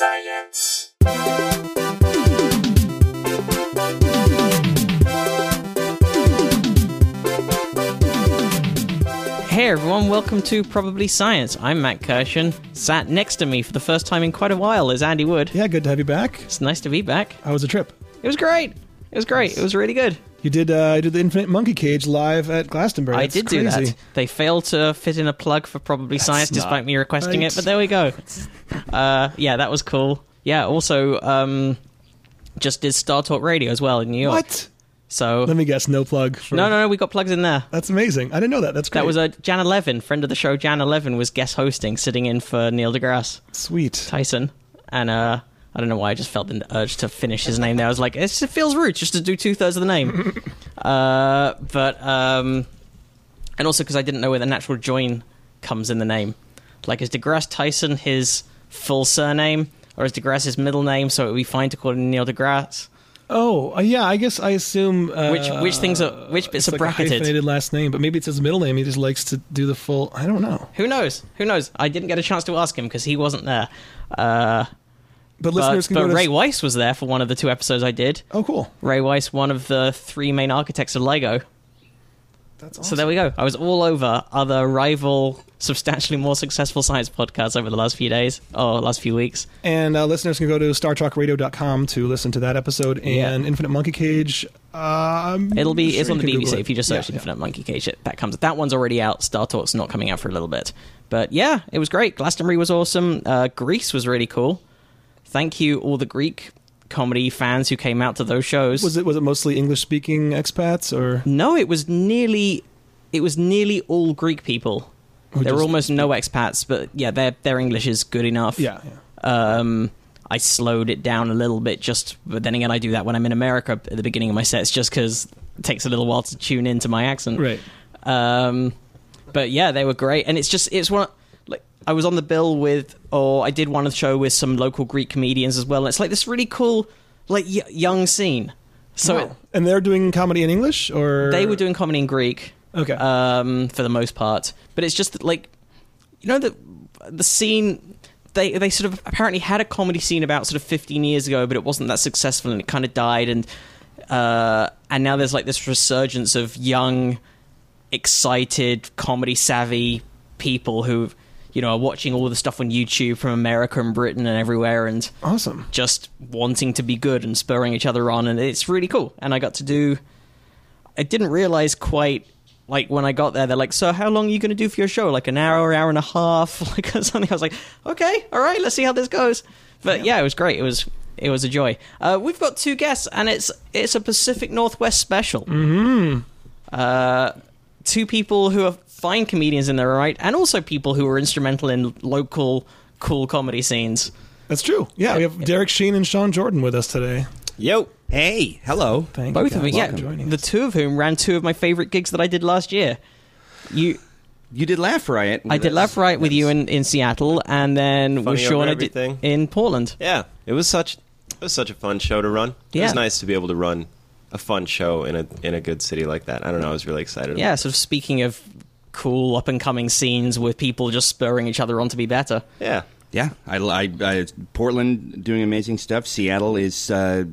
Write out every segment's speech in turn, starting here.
Science. Hey everyone, welcome to Probably Science. I'm Matt Kirshen. Sat next to me for the first time in quite a while is Andy Wood. Yeah, good to have you back. It's nice to be back. How was the trip? It was great. It was great. It was really good. You did uh, you did the Infinite Monkey Cage live at Glastonbury. I That's did do that. They failed to fit in a plug for Probably Science despite me requesting right. it, but there we go. Uh, yeah, that was cool. Yeah, also um, just did Star Talk Radio as well in New York. What? So Let me guess. No plug. For... no, no, no, we got plugs in there. That's amazing. I didn't know that. That's great. That was a Janna Levin, friend of the show. Janna Levin was guest hosting, sitting in for Neil deGrasse sweet. Tyson, and uh, I don't know why I just felt the urge to finish his name there. I was like, it feels rude just to do two thirds of the name. uh, but um, and also because I didn't know where the natural join comes in the name. Like, is deGrasse Tyson his full surname, or is deGrasse his middle name? So it would be fine to call him Neil deGrasse. Oh, uh, yeah. I guess I assume uh, Which which things are which bits it's are like a bracketed? hyphenated last name, but maybe it's his middle name. He just likes to do the full. I don't know. Who knows? Who knows? I didn't get a chance to ask him because he wasn't there. Uh, But but can but go to. Rai Weiss was there for one of the two episodes I did. oh, cool. Rai Weiss, one of the three main architects of LIGO. That's So there we go. I was all over other rival, substantially more successful science podcasts over the last few days or last few weeks. And uh, listeners can go to StarTalkRadio.com to listen to that episode. And Yeah. Infinite Monkey Cage. Um, It'll be sure it's on the BBC if you just search Yeah, yeah. Infinite Monkey Cage. It, that comes. That one's already out. Star Talk's not coming out for a little bit. But yeah, it was great. Glastonbury was awesome. Uh, Greece was really cool. Thank you all the Greek comedy fans who came out to those shows. Was it was it mostly English speaking expats or No, it was nearly it was nearly all Greek people. Who there were almost no expats, but yeah, their their English is good enough. yeah, yeah. Um, I slowed it down a little bit, just but then again, I do that when I'm in America at the beginning of my sets, just because it takes a little while to tune into my accent. Right. Um, but yeah, they were great, and it's just it's one like I was on the bill with, or I did one of the show with some local Greek comedians as well. And it's like this really cool, like y- young scene. So it, and they're doing comedy in English or they were doing comedy in Greek Okay. um, for the most part. But it's just that, like, you know, the the scene they they sort of apparently had a comedy scene about sort of 15 years ago, but it wasn't that successful and it kind of died. And uh, and now there's like this resurgence of young, excited, comedy savvy people who. You know, are watching all the stuff on YouTube from America and Britain and everywhere, and awesome. just wanting to be good and spurring each other on, and it's really cool. And I got to do. I didn't realize quite like when I got there. They're like, "So how long are you going to do for your show? Like an hour, hour and a half, like something." I was like, "Okay, all right, let's see how this goes." But yeah, it was great. It was it was a joy. Uh, we've got two guests, and it's it's a Pacific Northwest special. Mm-hmm. Uh, two people who are fine comedians in their right, and also people who are instrumental in local cool comedy scenes. That's true. Yeah, we have Derek Sheen and Sean Jordan with us today. Yo. Hey. Hello. Thank Both you of them, yeah. joining The us. two of whom ran two of my favorite gigs that I did last year. You, You did Laugh Riot. I did Laugh Right with you in, in Seattle, and then Funny with Sean I did everything. in Portland. Yeah, it was such it was such a fun show to run. It Yeah. was nice to be able to run a fun show in a in a good city like that. I don't know. I was really excited. Yeah, About sort of speaking of cool up and coming scenes with people just spurring each other on to be better. Yeah. Yeah, I, I, I, Portland doing amazing stuff. Seattle is uh,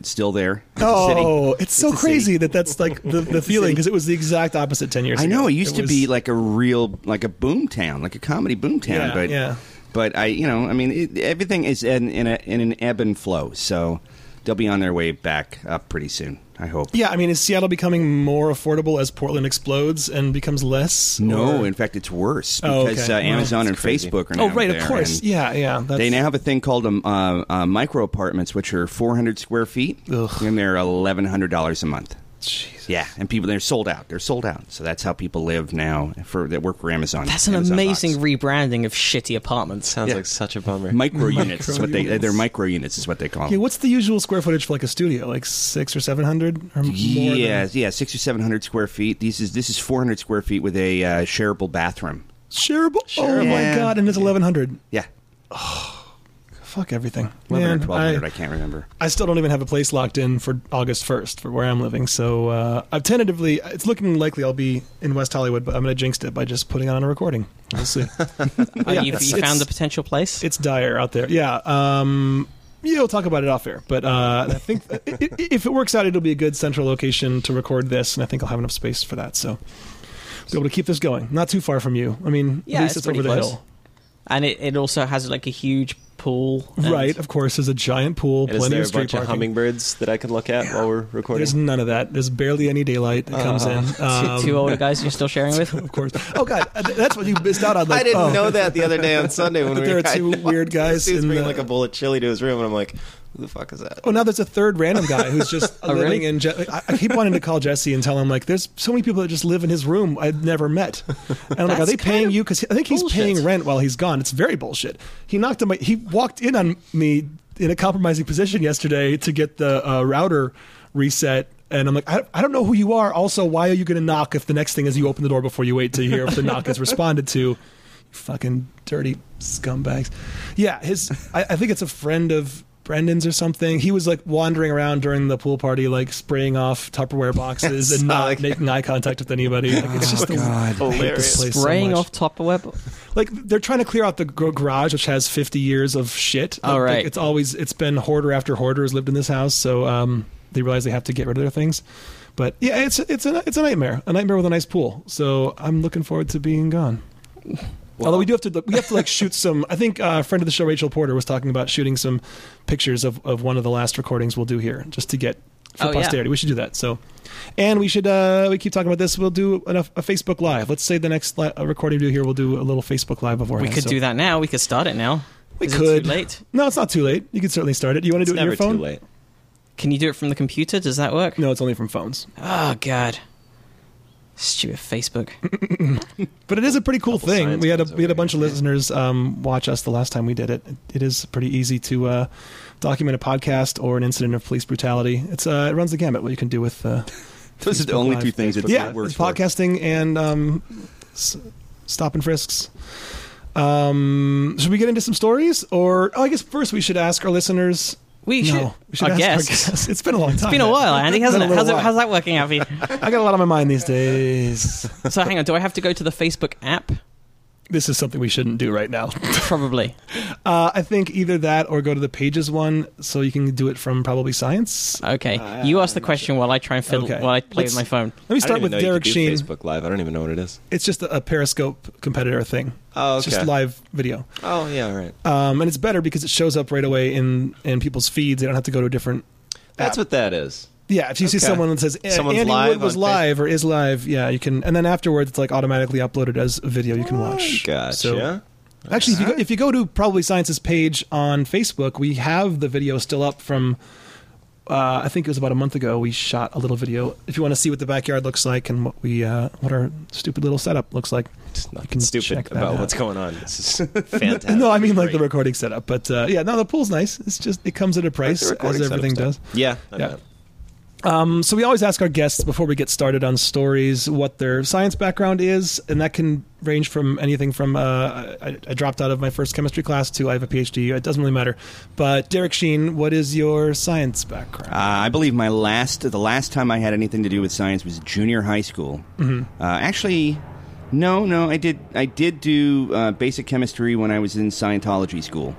still there. as a Oh, city. it's so crazy city. that that's like the, the feeling because it was the exact opposite ten years ago. I ago. know it used to was- be like a real, like a boom town, like a comedy boom town. Yeah, but yeah. but I, you know, I mean, it, everything is in in, a, in an ebb and flow. So they'll be on their way back up pretty soon. I hope. Yeah, I mean, is Seattle becoming more affordable as Portland explodes and becomes less? No, or- in fact, it's worse Oh, because okay. uh. Amazon and crazy. Facebook are now oh, right, of course. Yeah, yeah. That's, They now have a thing called um, uh, uh, micro apartments, which are 400 square feet, Ugh. and they're $1,100 a month. Jesus. Yeah, and people they're sold out. They're sold out. So that's how people live now for that work for Amazon. That's an Amazon amazing box. rebranding of shitty apartments. Sounds Yeah. like such a bummer. micro units is what they they're micro units is what they call Yeah, them. what's the usual square footage for like a studio? Like six or seven hundred or more? Yeah, than- yeah, six or seven hundred square feet. This is this is four hundred square feet with a uh, shareable bathroom. shareable. Oh my god, and it's eleven hundred. Yeah, fuck everything. 11 or 1200, I, I, can't remember. I still don't even have a place locked in for August 1st for where I'm living. So uh, I've tentatively, it's looking likely I'll be in West Hollywood, but I'm going to jinx it by just putting on a recording. We'll see. Oh, Yeah, you, you found it's- the potential place? it's dire out there. Yeah. Um, yeah, we'll talk about it off air. But uh, I think i- i- if it works out, it'll be a good central location to record this, and I think I'll have enough space for that. So be able to keep this going. Not too far from you. I mean, Yeah, at least it's it's, over pretty the close. hill. And it, it also has like a huge pool. Right, of course. There's a giant pool, And is plenty there of a street bunch of hummingbirds that I can look at while we're recording? There's none of that. There's barely any daylight that comes in. Two, Um, two older guys you're still sharing with? Of course. Oh God, uh, that's what you missed out on. Like, I didn't oh, know that the other day on Sunday when we there were are two weird guys He was bringing the- like a bowl of chili to his room, and I'm like, "Who the fuck is that?" Oh, now there's a third random guy who's just Oh, living really? in. Je- I, I keep wanting to call Jesse and tell him like, there's so many people that just live in his room I've never met. And I'm like, are they paying you? Because I think he's bullshit. paying rent while he's gone. It's very bullshit. He knocked on my. He walked in on me in a compromising position yesterday to get the uh, router reset. And I'm like, I, I don't know who you are. Also, why are you going to knock if the next thing is you open the door before you wait to hear if the knock is responded to? You fucking dirty scumbags. Yeah, his. I, I think it's a friend of Brendan's or something. He was like wandering around during the pool party, like spraying off Tupperware boxes and not like- making eye contact with anybody. Like, it's just the, I hate this Hilarious. place so Spraying much. off Tupperware. Like they're trying to clear out the gr- garage, which has 50 years of shit. Oh, Like, it's always it's been hoarder after hoarder has lived in this house, so um, they realize they have to get rid of their things. But yeah, it's it's a it's a nightmare, a nightmare with a nice pool. So I'm looking forward to being gone. Although we do have to, we have to like shoot some. I think uh, a friend of the show, Rachel Porter, was talking about shooting some pictures of, of one of the last recordings we'll do here, just to get for Oh, yeah. posterity. We should do that. So, and we should. uh We keep talking about this. We'll do an, a Facebook live. Let's say the next li- uh, recording we do here, we'll do a little Facebook live beforehand. We could So- do that now. We could start it now. We Is it could. too late? No, it's not too late. You can certainly start it. You want to It's do it on your phone? too late. Can you do it from the computer? Does that work? No, it's only from phones. Oh god. Stupid Facebook. But it is a pretty cool Couple thing. We had a we had a over bunch of listeners um, watch us the last time we did it. It is pretty easy to uh, document a podcast or an incident of police brutality. It's uh, it runs the gamut. What you can do with uh, Those are the only Live. two things it yeah, works it's for. podcasting and um, s- stop and frisks. Um, should we get into some stories, or oh, I guess first we should ask our listeners. We no, should. we should I ask guess. our guests. It's been a long time. It's been a while, Andy, hasn't been it? a How's, little it? how's that working out for you? I got a lot on my mind these days. so hang on, do I have to go to the Facebook app? This is something we shouldn't do right now. Probably. Uh, I think either that or go to the pages one, so you can do it from probably science. Okay. Uh, you ask the question while I try and fiddle Okay. while I play Let's- with my phone. Let me start with Derek you could Sheen. Facebook Live. I don't even know what it is. It's just a, a Periscope competitor thing. Oh, It's okay. just live video, Oh, yeah, right. um, and it's better because it shows up right away in in people's feeds. They don't have to go to a different. That's app. what that is. Yeah, if you see someone that says eh, Someone's Andy live Wood was live or is live, yeah, you can, and then afterwards it's like automatically uploaded as a video you can watch. Gotcha. So actually, if you, go, if you go to Probably Science's page on Facebook, we have the video still up from. Uh, I think it was about a month ago. We shot a little video. If you want to see what the backyard looks like and what we uh, what our stupid little setup looks like, It's You nothing can stupid check that about out. what's going on. This is fantastic. no, I mean like the recording setup. But uh, yeah, no, the pool's nice. It's just it comes at a price as everything does. Yeah. I Yeah. bet. Um, so we always ask our guests before we get started on stories what their science background is, and that can range from anything from uh, I, I dropped out of my first chemistry class to I have a PhD. It doesn't really matter. But Derek Sheen, what is your science background? Uh, I believe my last, the last time I had anything to do with science was junior high school. Mm-hmm. Uh, actually, no, no, I did, I did do uh, basic chemistry when I was in Scientology school.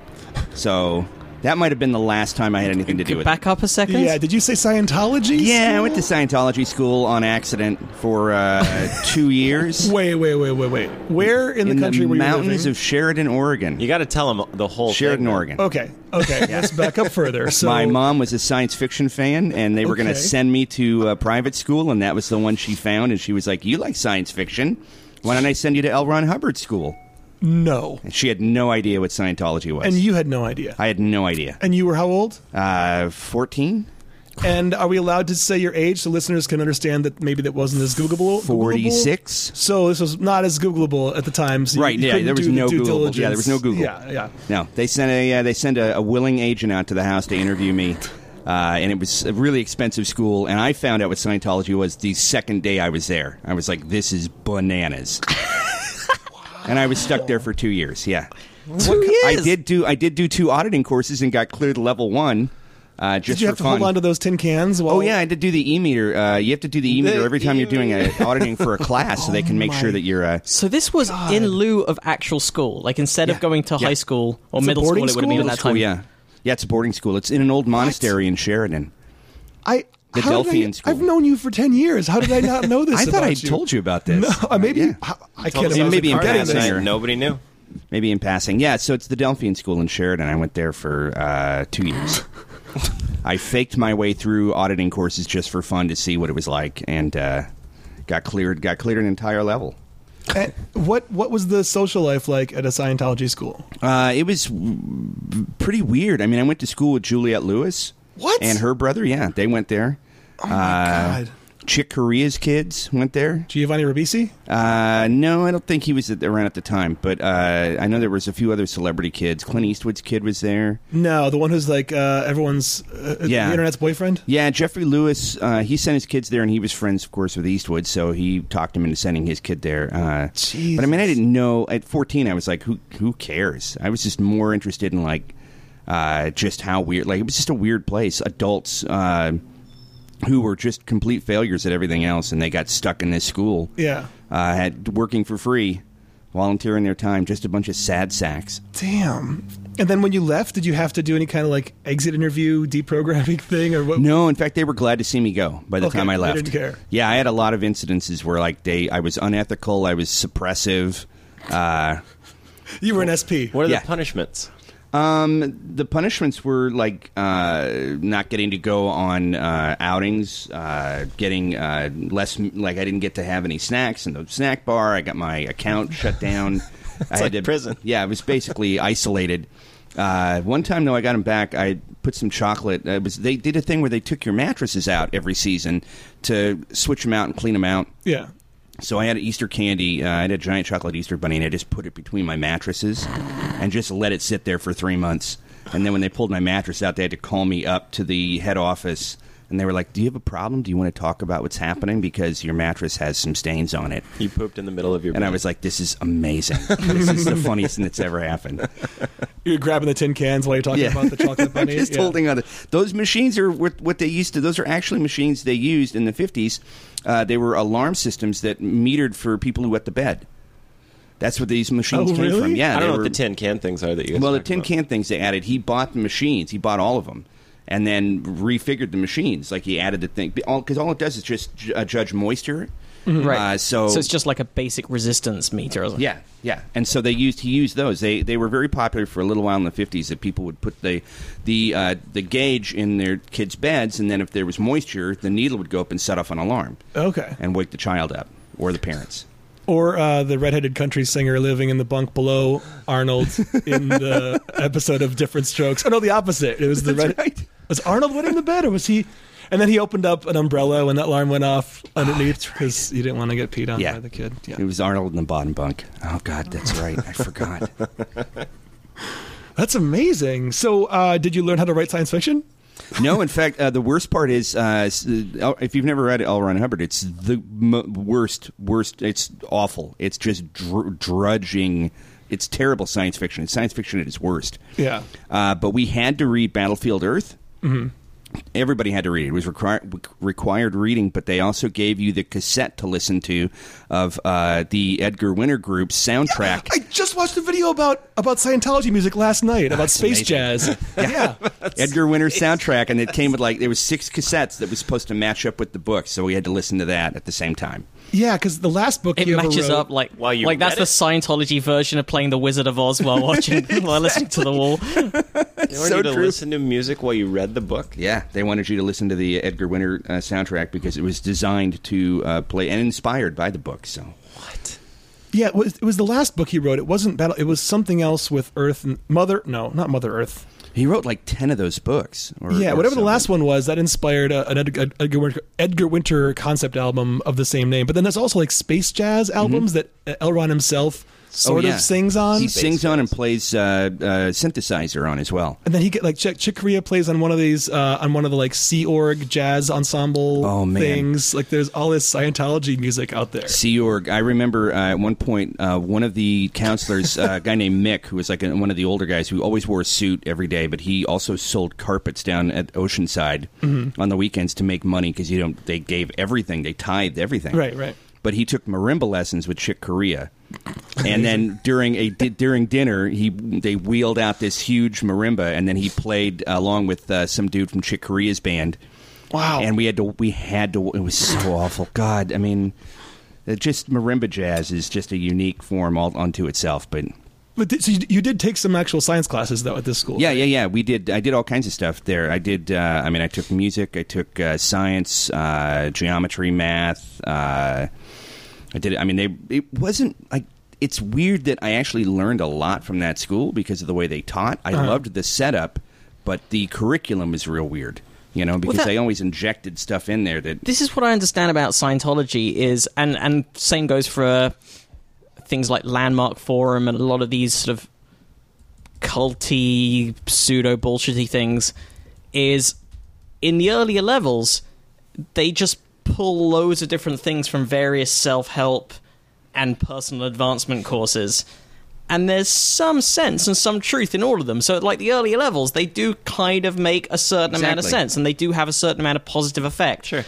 So that might have been the last time I had anything to do with it. Back up a second. yeah, did you say Scientology? Yeah, I went to Scientology school on accident for uh, two years. Wait, wait, wait, wait, wait. Where in, the country were you mountains living? of Sheridan, Oregon. You got to tell them the whole Sheridan, thing. Oregon. okay, okay. Let's back up further. So my mom was a science fiction fan, and they were going to Okay. send me to a private school, and that was the one she found. And she was like, "You like science fiction? Why don't I send you to L. Ron Hubbard School?" No, And she had no idea what Scientology was. and you had no idea. I had no idea. and you were how old? Uh, Fourteen, And are we allowed to say your age so listeners can understand that maybe that wasn't as Googleable? Googleable? forty-six. So this was not as Googleable at the time. So Right, you yeah, there was the no diligence. Yeah, there was no Google. Yeah, yeah. No, they sent a uh, they sent a, a willing agent out to the house to interview me. Uh, and it was a really expensive school, and I found out what Scientology was the second day I was there. I was like, "This is bananas," and I was stuck there for two years. Yeah, Two I years. did do I did do two auditing courses and got cleared level one. Uh, just Did you for have to fun. hold on to those tin cans? While, Oh yeah, I did do the e meter. Uh, you have to do the e meter every time you're doing a e-meter. auditing for a class, so they can make Oh sure that you're. Uh, So this was in lieu of actual school. Like instead Yeah. of going to Yeah. high school or It's middle school, boarding it would have been school? at that school, time. yeah, yeah, it's a boarding school. It's in an old monastery in Sheridan. I The how did I- Delphian School. I've known you for ten years. How did I not know this? I thought I you? told you about this. No, uh, maybe Yeah. I, I Told can't us imagine maybe in passing this. night, or- Nobody knew. Maybe in passing. Yeah, so it's the Delphian School in Sheridan. I went there for uh, two years. I faked my way through auditing courses just for fun to see what it was like, and uh, got cleared. Got cleared an entire level. And what what was the social life like at a Scientology school? Uh, it was w- pretty weird. I mean, I went to school with Juliette Lewis. What? And her brother, yeah, they went there. Oh my Uh, god, Chick Corea's kids went there. Giovanni Ribisi. Uh, no, I don't think he was at, around at the time, but uh, I know there was a few other celebrity kids. Clint Eastwood's kid was there. No, the one who's like uh, everyone's uh, Yeah. the internet's boyfriend. Yeah, Geoffrey Lewis. Uh, he sent his kids there, and he was friends, of course, with Eastwood. So he talked him into sending his kid there. Uh, Jesus. but I mean, I didn't know. At 14, I was like, "Who? Who cares?" I was just more interested in like uh, just how weird. Like it was just a weird place. Adults uh, who were just complete failures at everything else, and they got stuck in this school. Yeah. uh, had working for free, volunteering their time. Just a bunch of sad sacks. Damn. And then when you left, did you have to do any kind of like exit interview, deprogramming thing, or what? No, in fact, they were glad to see me go by the Okay, time I they left. didn't care. Yeah, I had a lot of incidences where like they, I was unethical, I was suppressive. Uh, You were an SP. What are Yeah. the punishments? Um, the punishments were like uh, not getting to go on uh, outings, uh, getting uh, less. Like I didn't get to have any snacks in the snack bar. I got my account shut down. I like prison. Yeah, it was basically isolated. Uh, one time though, I got them back. I put some chocolate. Uh, It was they did a thing where they took your mattresses out every season to switch them out and clean them out. Yeah. So I had Easter candy. Uh, I had a giant chocolate Easter bunny, and I just put it between my mattresses and just let it sit there for three months. And then when they pulled my mattress out, they had to call me up to the head office, and they were like, "Do you have a problem? Do you want to talk about what's happening because your mattress has some stains on it?" You pooped in the middle of your. And I was like, "This is amazing. this is the funniest thing that's ever happened." You're grabbing the tin cans while you're talking about the chocolate bunny. just Yeah. holding on. To, those machines are what, what they used to. Those are actually machines they used in the fifties. Uh, they were alarm systems that metered for people who wet the bed. That's what these machines Oh, came really? from. Yeah, I don't know were, what the tin can things are that you. Guys Well, the tin about. can things they added. He bought the machines. He bought all of them, and then refigured the machines. Like he added the thing because all, it does is just ju- uh, judge moisture. Right. Uh, so so it's just like a basic resistance meter. Or something. yeah, yeah. And so they used he used those. They they were very popular for a little while in the fifties. That people would put the the uh, the gauge in their kids' beds, and then if there was moisture, the needle would go up and set off an alarm Okay. and wake the child up or the parents. Or uh, the redheaded country singer living in the bunk below Arnold in the episode of Diff'rent Strokes. Oh no, the opposite. It was the red. right. Was Arnold wetting the bed, or was he? And then he opened up an umbrella when that alarm went off underneath because he didn't want to get peed on Yeah. by the kid. Yeah. It was Arnold in the bottom bunk. Oh God, that's right. I forgot. That's amazing. So, uh, did you learn how to write science fiction? No, in fact, uh, the worst part is uh, uh, if you've never read it, L. Ron Hubbard, it's the m- worst, worst. It's awful. It's just dr- drudging. It's terrible science fiction. It's science fiction at its worst. Yeah. Uh, but we had to read Battlefield Earth. Everybody had to read it. It was required required reading, but they also gave you the cassette to listen to of uh, the Edgar Winter Group's soundtrack. I just watched a video about about Scientology music last night about space amazing. jazz. yeah. Edgar Winter's soundtrack, and it came with like there was six cassettes that was supposed to match up with the book, so we had to listen to that at the same time. Yeah, because the last book It he ever matches wrote- up like While you like that's read the Scientology version of playing the Wizard of Oz while watching while listening to the wall. They wanted so you to true. listen to music while you read the book. Yeah, they wanted you to listen to the Edgar Winter uh, soundtrack because it was designed to uh, play and inspired by the book. So What? Yeah, it was, it was the last book he wrote. It wasn't battle. It was something else with Earth and Mother. No, not Mother Earth. he wrote like ten of those books. Or, yeah, or whatever the last one was, that inspired uh, an Edgar, Edgar, Winter, Edgar Winter concept album of the same name. But then there's also like space jazz albums that uh, L. Ron himself sort oh, yeah. of sings on. He sings on and plays uh, uh, synthesizer on as well. and then he get like Chick, Chick Corea plays on one of these uh, on one of the like Sea Org jazz ensemble Oh, man. things. Like there's all this Scientology music out there. Sea Org. I remember uh, at one point uh, one of the counselors, uh, a guy named Mick, who was like a, one of the older guys who always wore a suit every day, but he also sold carpets down at Oceanside Mm-hmm. on the weekends to make money because you don't. They gave everything. They tithed everything. Right, right. But he took marimba lessons with Chick Corea. And then during a di- during dinner, he they wheeled out this huge marimba, and then he played along with uh, some dude from Chick Corea's band. Wow. And we had to we had to. It was so awful. God, I mean, just marimba jazz is just a unique form all unto itself. But But did, so you, you did take some actual science classes though at this school. yeah, yeah, yeah. We did. I did all kinds of stuff there. I did. Uh, I mean, I took music. I took uh, science, uh, geometry, math. I did. I mean, they. It wasn't like. It's weird that I actually learned a lot from that school because of the way they taught. I loved the setup, but the curriculum is real weird. You know, because that- they always injected stuff in there that. this is what I understand about Scientology is, and and same goes for uh, things like Landmark Forum and a lot of these sort of culty pseudo bullshitty things. Is in the earlier levels, they just pull loads of different things from various self help and personal advancement courses. And there's some sense and some truth in all of them. So, like the earlier levels, they do kind of make a certain amount of sense, and they do have a certain amount of positive effect Sure.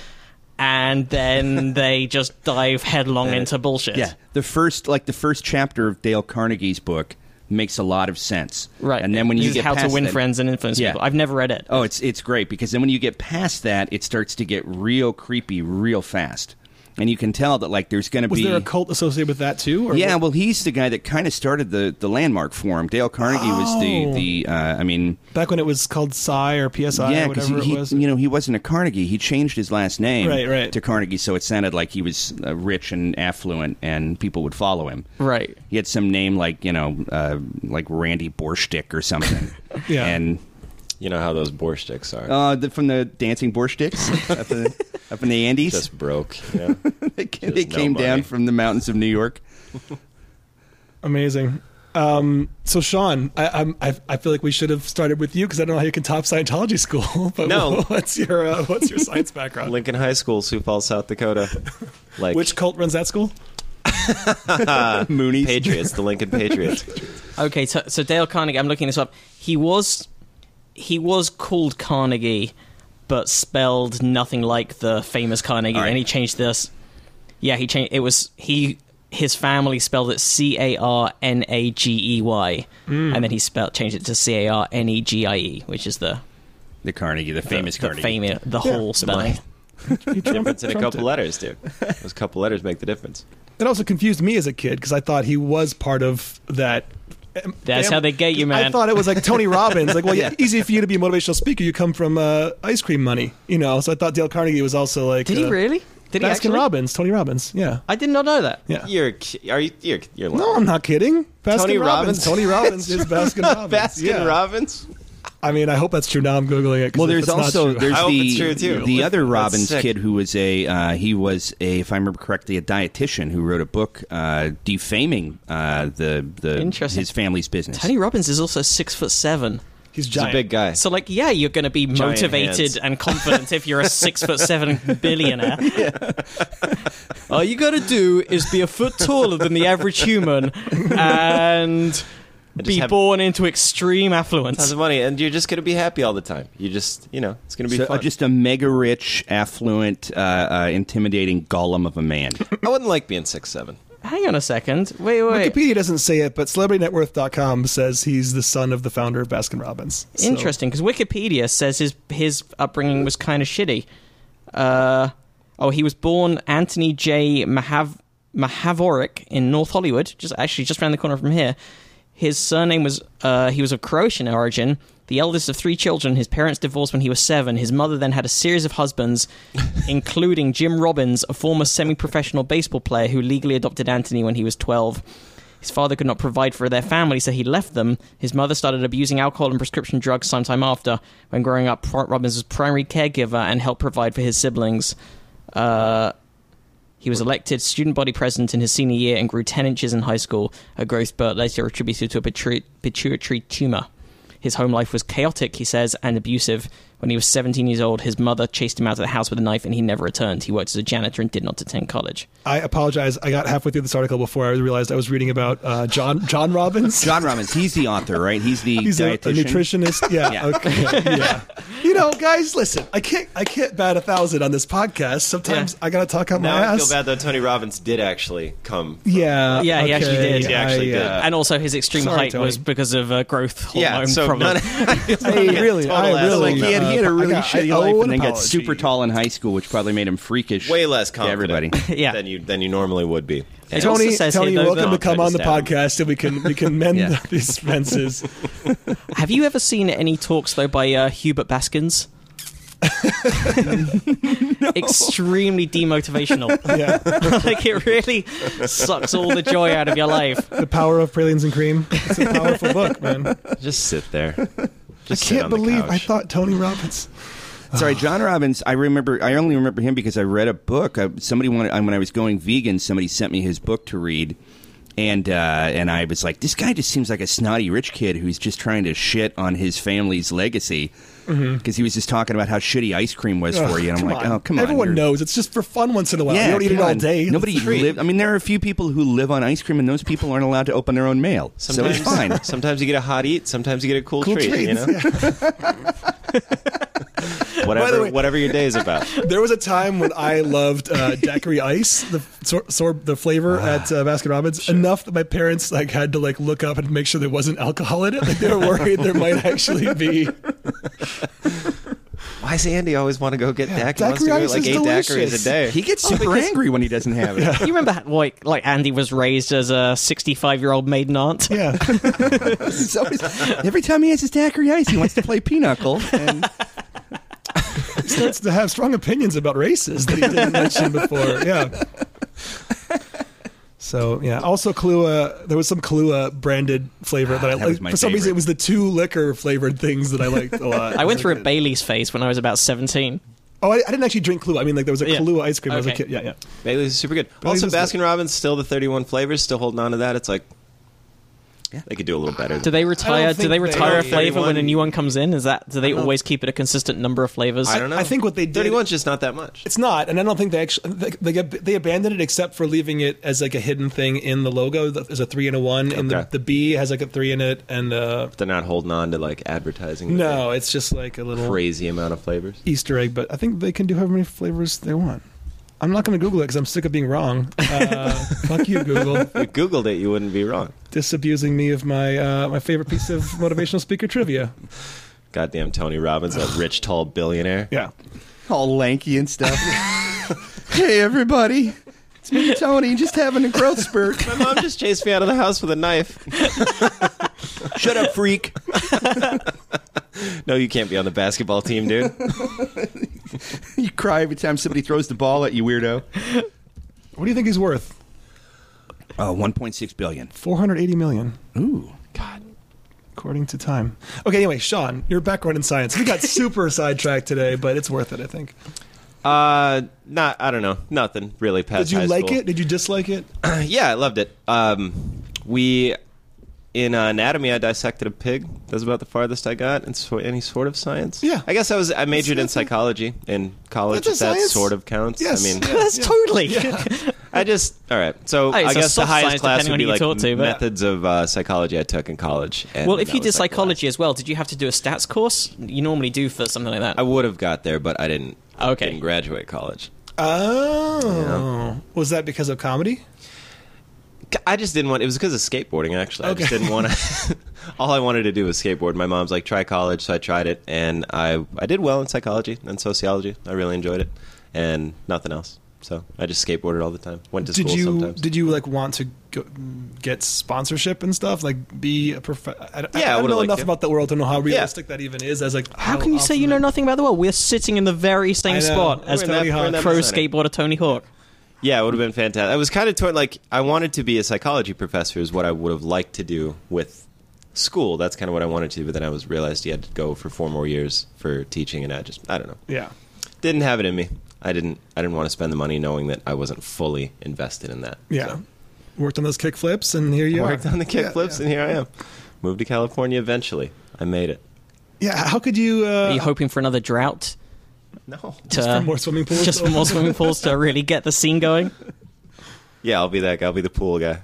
and then they just dive headlong into bullshit. Yeah, the first like the first chapter of Dale Carnegie's book makes a lot of sense. right. and then when This you get how to win that- friends and influence Yeah. people. I've never read it. Oh, it's it's great because then when you get past that, it starts to get real creepy real fast, and you can tell that like there's going to be Was be there a cult associated with that too? Or yeah, what- well, he's the guy that kind of started the, the landmark forum. Dale Carnegie was the Oh. the. Uh, I mean, back when it was called Psi or PSI yeah, or because whatever he, it was. you know he wasn't a Carnegie. He changed his last name Right, right. to Carnegie, so it sounded like he was uh, rich and affluent, and people would follow him. Right. He had some name like you know, uh, like Randy Borstick or something. Yeah. and You know how those borscht sticks are. uh, the, from the dancing Borsticks up, in, up in the Andes. Just broke. You know? they came, they just no down from the mountains of New York. Amazing. Um, so Sean, I, I'm, I I feel like we should have started with you because I don't know how you can top Scientology school. But No. what's your uh, what's your science background? Lincoln High School, Sioux Falls, South Dakota. Like Which cult runs that school? Moonies. Patriots, the Lincoln Patriots. Okay, so, so Dale Carnegie, I'm looking this up. He was he was called Carnegie, but spelled nothing like the famous Carnegie, All right. and he changed this. Yeah, he changed. It was he. His family spelled it C A R N A G E Y, Hmm. and then he spelled changed it to C A R N E G I E, which is the The Carnegie, the famous the, Carnegie. famous the whole spelling. difference in a couple it. letters, dude. Those couple letters make the difference. It also confused me as a kid because I thought he was part of that. That's fam- how they get you, man. I thought it was like Tony Robbins. Like, well, yeah, easy for you to be a motivational speaker. You come from uh, ice cream money, you know. So I thought Dale Carnegie was also like. Did he uh, really? Did he Baskin actually? Robbins, Tony Robbins. Yeah, I did not know that. yeah. You're ki- are you you're you're No, I'm not kidding. Baskin Tony Robbins. Robbins? Tony Robbins is Baskin Robbins. Baskin yeah. Robbins. I mean, I hope that's true. Now I'm googling it. Well, there's it's not also true- there's I hope the it's true, too. the other Robbins kid who was a uh, he was a if I remember correctly a dietitian who wrote a book uh, defaming uh, the the his family's business. Tony Robbins is also six foot seven. he's He's giant. a big guy. So, like, yeah, you're going to be Giant motivated hands. and confident if you're a six foot seven billionaire. All you got to do is be a foot taller than the average human and just be have- born into extreme affluence. Tons affluence. of money, and you're just gonna be happy all the time. You just you know it's gonna be So, uh, just a mega rich, affluent, uh, uh, intimidating golem of a man. I wouldn't like being six seven. Hang on a second. Wait, wait. Wikipedia doesn't say it, but CelebrityNetWorth.com says he's the son of the founder of Baskin Robbins. So- Interesting, because Wikipedia says his his upbringing was kind of shitty. Uh, oh, he was born Anthony J. Mahav Mahavorick in North Hollywood, just actually just around the corner from here. His surname was uh, he was of Croatian origin. The eldest of three children, his parents divorced when he was seven. His mother then had a series of husbands, including Jim Robbins, a former semi-professional baseball player who legally adopted Anthony when he was twelve. His father could not provide for their family, so he left them. His mother started abusing alcohol and prescription drugs sometime after. When growing up, Robbins was primary caregiver and helped provide for his siblings. Uh, He was elected student body president in his senior year and grew 10 inches in high school, a growth but later attributed to a pituitary tumor. His home life was chaotic, he says, and abusive. When he was 17 years old, his mother chased him out of the house with a knife and he never returned. He worked as a janitor and did not attend college. I apologize. I got halfway through this article before I realized I was reading about uh, John John Robbins. John Robbins, he's the author, right? He's the He's a, a nutritionist. Yeah. Yeah. Okay. yeah. You know, guys, listen. I can't. I can't bat a thousand on this podcast. Sometimes Yeah. I gotta talk out my I ass. feel bad though. Tony Robbins did actually come. Yeah. Yeah, he actually did. He actually I, did. uh, and also, his extreme sorry, height Tony. was because of uh, growth hormone Yeah, so problem. none, I really, I Total really. Like he had, he had a really got- shitty I life an and then got super tall in high school, which probably made him freakish. way less to confident everybody. Yeah. than you than you normally would be. It also Tony, says Tony, here, you're though, welcome that- to come on the Try to stab podcast, and we can we can mend Yeah. these fences. Have you ever seen any talks though by uh, Hubert Baskins? Extremely demotivational. Yeah, like it really sucks all the joy out of your life. the power of pralines and cream. It's a powerful book, man. Just sit there. I Just sit can't believe I thought Tony Robbins. Sorry, John Robbins. I remember. I only remember him because I read a book. I, somebody wanted when I was going vegan. Somebody sent me his book to read, and uh, and I was like, this guy just seems like a snotty rich kid who's just trying to shit on his family's legacy Mm-hmm. because he was just talking about how shitty ice cream was for you. And I'm like, on. oh come on, Everyone you're- knows it's just for fun once in a while. Yeah, you don't eat it all day. Nobody It's live. I mean, there are a few people who live on ice cream, and those people aren't allowed to open their own mail. so Sometimes, it's fine. sometimes you get a hot eat. Sometimes you get a cool, Cool treat. You treats, know, whatever the way- whatever your day is about. There was a time when I loved uh, daiquiri ice, the sor- sor- the flavor at uh, Baskin Robbins, enough that my parents like had to like look up and make sure there wasn't alcohol in it. Like they were worried there might actually be. Why does Andy always want to go get Yeah, daiquiri? He wants to daiquiri ice like is eight delicious. daiquiris a day. He gets super angry when he doesn't have it. You remember how, like like Andy was raised as a 65 year old maiden aunt? Yeah, always- every time he has his daiquiri ice, he wants to play pinochle. And he starts to have strong opinions about races that he didn't mention before. Yeah. So yeah, also Kahlua. There was some Kahlua branded flavor ah, that I that was liked. my For some reason, it was the two liquor flavored things that I liked a lot. I went through a Bailey's phase when I was about 17. Oh, I, I didn't actually drink Kahlua. I mean, like there was a Yeah. Kahlua ice cream. when I was a kid. Yeah, yeah. Bailey's is super good. Bailey's also, Baskin Robbins still the 31 flavors, still holding on to that. It's like they could do a little better. Do they retire? Do think they they- retire a flavor when a new one comes in? Is that do they always keep it a consistent number of flavors? I don't know. I think what they did- 31's just not that much. It's not, and I don't think they actually they they, they abandoned it except for leaving it as like a hidden thing in the logo. There's a three and a one, and the, Okay. the B has like a three in it, and uh, They're not holding on to like advertising. no, it's just like a little crazy amount of flavors. Easter egg. But I think they can do however many flavors they want. I'm not going to Google it because I'm sick of being wrong. Uh, fuck you, Google, If you Googled it, you wouldn't be wrong. disabusing me of my uh, my favorite piece of motivational speaker trivia. Goddamn Tony Robbins, that rich, tall billionaire. Yeah, all lanky and stuff. hey, everybody. It's me, Tony, just having a growth spurt. My mom just chased me out of the house with a knife. Shut up, freak. No, you can't be on the basketball team, dude. You cry every time somebody throws the ball at you, weirdo. what do you think he's worth? Oh, 1.6 billion. 480 million. Ooh. God. According to time. Okay, anyway, Sean, your background in science. We got super sidetracked today, but it's worth it, I think. Uh, not. I don't know. Nothing really. Past Did you high like school. it? Did you dislike it? yeah, I loved it. Um, we in uh, anatomy, I dissected a pig. That's about the farthest I got in so, any sort of science. Yeah. I guess I was. I majored in That's- that's a- psychology in college. That's If a that science. sort of counts. Yes. I mean, Yeah. That's totally. I just all right. So Oh, it's I a guess the soft highest science, class depending would on be who you like talk to, but- methods of uh, psychology I took in college. and Well, if that you was, did like, psychology last. as well, did you have to do a stats course? You normally do for something like that. I would have got there, but I didn't. Okay. Didn't graduate college. Oh. Was that because of comedy? I just didn't want. It was because of skateboarding. Actually, I just didn't want to. all I wanted to do was skateboard. My mom's like, try college, so I tried it, and I I did well in psychology and sociology. I really enjoyed it, and nothing else. So I just skateboarded all the time. Went to Did school you sometimes. did you like want to go, get sponsorship and stuff? Like be a prof? I, I, Yeah, I I don't know liked enough to. about the world to know how realistic that even is. As like, How can you say you know nothing about the world? We're sitting in the very same spot We're as that- Tony Hawk, that pro skateboarder Tony Hawk. Yeah, it would have been fantastic. I was kind of torn. Like, I wanted to be a psychology professor, is what I would have liked to do with school. That's kind of what I wanted to. Do, but then I was realized you had to go for four more years for teaching, and I just, I don't know, Yeah. didn't have it in me. I didn't I didn't want to spend the money knowing that I wasn't fully invested in that. Yeah. So, Worked on those kick flips, and here you worked are. on the kick Yeah, flips, yeah. and here I am. Moved to California eventually. I made it. Yeah, how could you? Uh, Are you hoping for another drought No. to Just for more swimming pools? just for more swimming pools to really get the scene going? Yeah, I'll be that guy. I'll be the pool guy.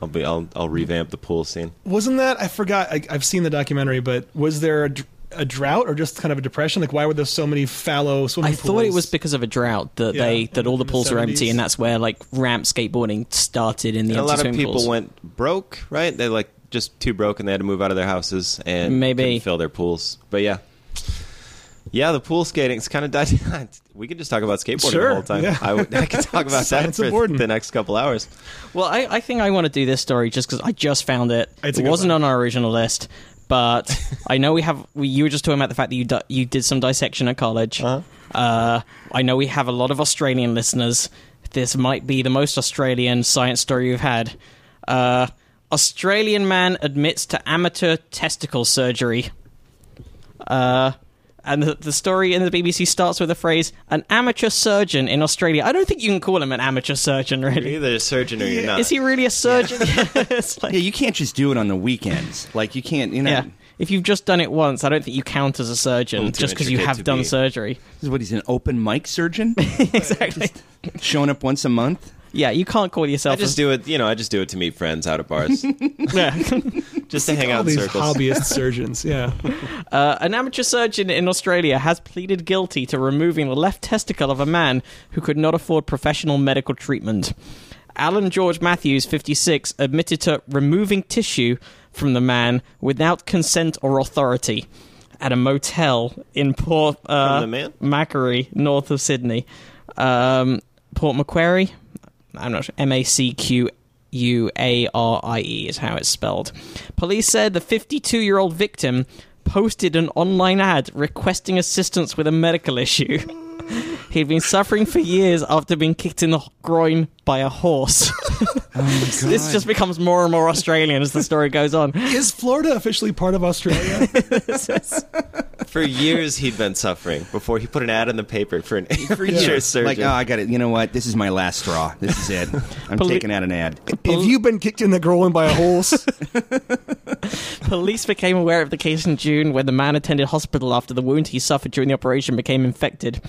I'll be. I'll. I'll revamp the pool scene. Wasn't that? I forgot. I, I've seen the documentary, but was there a, a drought or just kind of a depression? Like, why were there so many fallow swimming pools? I pools? thought it was because of a drought that Yeah, they that all the in the pools were empty, and that's where like ramp skateboarding started in the And a empty lot of people pools. went broke, right? They like just too broke, and they had to move out of their houses and Maybe. fill their pools. But yeah, yeah, the pool skating's kind of died. we could just talk about skateboarding Sure, the whole time. yeah. I, would, I could talk about that Science for important. the next couple hours. Well, I, I think I want to do this story just because I just found it. It's it wasn't one. on our original list, but I know we have. We, you were just talking about the fact that you di- you did some dissection at college. Uh-huh. Uh, I know we have a lot of Australian listeners. This might be the most Australian science story we've had. Uh, Australian man admits to amateur testicle surgery. Uh, and the, the story in the BBC starts with the phrase "an amateur surgeon in Australia." I don't think you can call him an amateur surgeon, really. You're really. either a surgeon or you're not. Is he really a surgeon? it's like, Yeah, you can't just do it on the weekends. Like you can't, you know. yeah. If you've just done it once, I don't think you count as a surgeon Little just because you have done be- surgery. This is what he's an open mic surgeon, exactly. Just showing up once a month. Yeah, you can't call yourself. I yourself. just a, do it. You know, I just do it to meet friends out at bars, Yeah. just to hang all out in these circles. hobbyist surgeons. Yeah, Uh, an amateur surgeon in Australia has pleaded guilty to removing the left testicle of a man who could not afford professional medical treatment. Alan George Matthews, 56, admitted to removing tissue from the man without consent or authority at a motel in Port uh, From the man? Macquarie, north of Sydney. Um, Port Macquarie? I'm not sure. M A C Q U A R I E is how it's spelled. Police said the 52 year old victim posted an online ad requesting assistance with a medical issue. He'd been suffering for years after being kicked in the groin by a horse. Oh this just becomes more and more Australian as the story goes on. is Florida officially part of Australia? For years, he'd been suffering before he put an ad in the paper for an amateur years. surgeon. Like, oh, I got it. You know what? This is my last straw. This is it. I'm Poli- taking out an ad. Have you been kicked in the groin by a horse? Police became aware of the case in June when the man attended hospital after the wound he suffered during the operation became infected.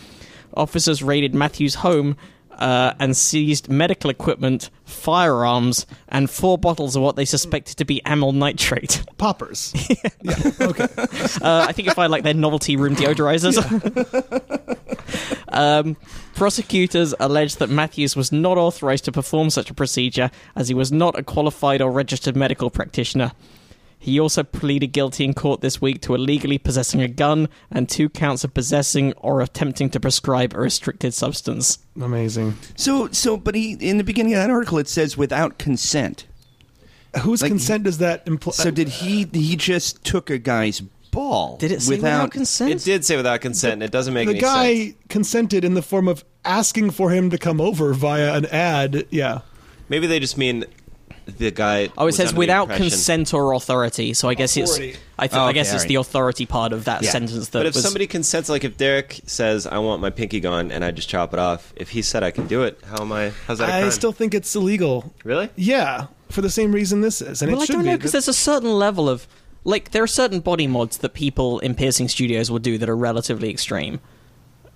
Officers raided Matthew's home uh, and seized medical equipment, firearms, and four bottles of what they suspected to be amyl nitrate. Poppers. yeah. Okay. Uh, I think if I like their novelty room deodorizers. um, prosecutors alleged that Matthews was not authorized to perform such a procedure as he was not a qualified or registered medical practitioner. He also pleaded guilty in court this week to illegally possessing a gun and two counts of possessing or attempting to prescribe a restricted substance. Amazing. So, so, but he in the beginning of that article it says without consent. Whose Like- consent does that imply? So did he? He just took a guy's ball. Did it say without, without consent? it did say without consent. and It doesn't make the any guy sense. consented in the form of asking for him to come over via an ad. Yeah. Maybe they just mean the guy. Oh, it was says without consent or authority. So I guess Authority. it's. I, th- Oh, I okay, guess it's alright. the authority part of that Yeah. sentence that But if was. somebody consents, like if Derek says, "I want my pinky gone," and I just chop it off, if he said I can do it, how am I? How's that? a I crime? still think it's illegal. really. Yeah, for the same reason this is, and well, it I should don't be. know because there's a certain level of like there are certain body mods that people in piercing studios will do that are relatively extreme.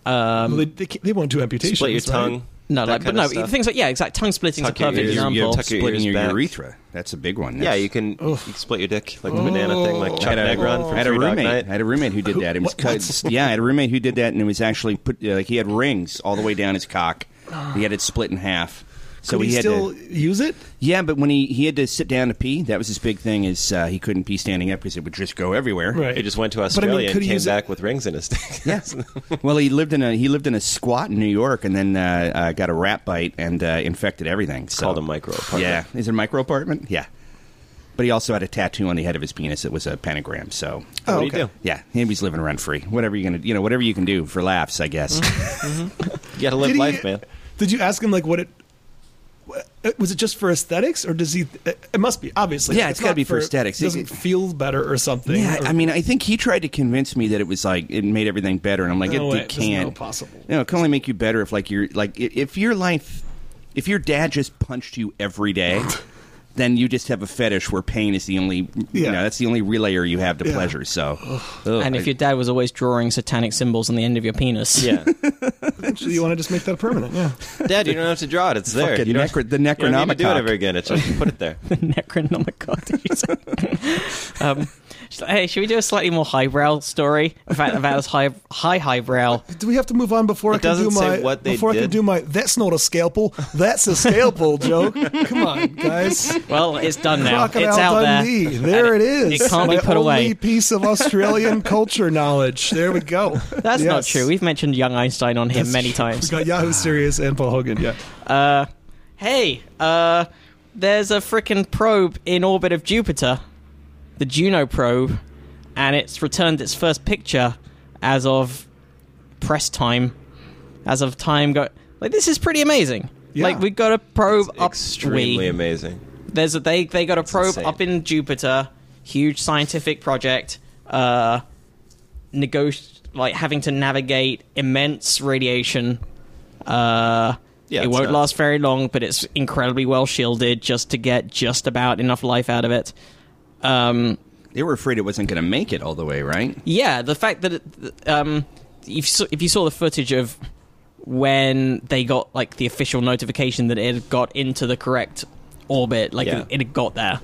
Um, well, they, they, they won't do amputations. Split your right? Tongue. No, that like, but no, of stuff. things like yeah, exact tongue splitting is a Tuck your perfect ears- example. your- tuck your splitting your back. urethra. That's a big one. Yeah, you can, you can split your dick like the Oh. banana thing, like I Chuck had a, Negron I from had a roommate. Night. I had a roommate who did that. It was cut, yeah, I had a roommate who did that, and it was actually put uh, like he had rings all the way down his cock. He had it split in half. So Could he, he, had still to, use it? yeah, but when he he had to sit down to pee, that was his big thing. Is uh, he couldn't pee standing up because it would just go everywhere. Right. He just went to I mean, Australia and came use it- back with rings in his dick. Yes. well, he lived in a he lived in a squat in New York, and then uh, uh, got a rat bite and uh, infected everything. So. Called a micro apartment. Yeah, is it a micro apartment? Yeah. But he also had a tattoo on the head of his penis. It was a pentagram. So What Oh, do you do? yeah, he was living rent free. Whatever you're gonna, you know, whatever you can do for laughs, I guess. You got to live Did he- life, man. Did you ask him like what it, Uh, was it just for aesthetics, or does he? Uh, it must be obviously. Yeah, it's gotta be for aesthetics. It doesn't feel better or something. Yeah, or- I mean, I think he tried to convince me that it was like it made everything better, and I'm like, No it, way. it can't. no possible. No, it can only make you better if like you're like if your life, if your dad just punched you every day. Then you just have a fetish where pain is the only, you know, that's the only relayer you have to Yeah. pleasure. So, Ugh, And if I- your dad was always drawing satanic symbols on the end of your penis, Yeah, Eventually you want to just make that permanent. Yeah. Dad, you don't have to draw it. It's there. Fucking You don't, necro- the you don't need to do it Necronomicon. ever again. It's just put it there. The Necronomicon. did um, you say? um, hey, should we do a slightly more highbrow story about about this high high highbrow? Do we have to move on before It I can do doesn't say my what they before I can did. do my? That's not a scalpel. That's a scalpel joke. Come on, guys. Well, it's done now. Crocodile it's out there. Dundee. There it is. It can't be My put only away. piece of Australian culture knowledge. There we go. That's not Yes. true. We've mentioned young Einstein on him many true. times. We got Yahoo Serious and Paul Hogan. Yeah. Uh, hey, uh, there's a frickin' probe in orbit of Jupiter, the Juno probe, and it's returned its first picture as of press time, as of time go. Like this is pretty amazing. Yeah. Like we got a probe up. Extremely we, amazing. there's a they they got a probe insane. up in Jupiter, huge scientific project. Uh, negoti- like having to navigate immense radiation. Uh, Yeah, it won't nuts. last very long, but it's incredibly well shielded just to get just about enough life out of it. Um, they were afraid it wasn't going to make it all the way, right? yeah, the fact that it, um, if you saw, if you saw the footage of when they got like the official notification that it had got into the correct orbit, like Yeah. it, it had got there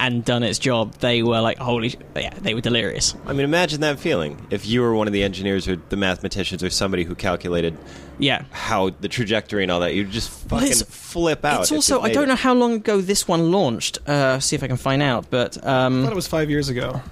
and done its job, they were like, "Holy, yeah!" They were delirious. I mean, imagine that feeling if you were one of the engineers or the mathematicians or somebody who calculated Yeah. how the trajectory and all that. You'd just fucking it's- flip out. It's also I don't know how long ago this one launched. Uh, see if I can find out, but I um, thought it was five years ago.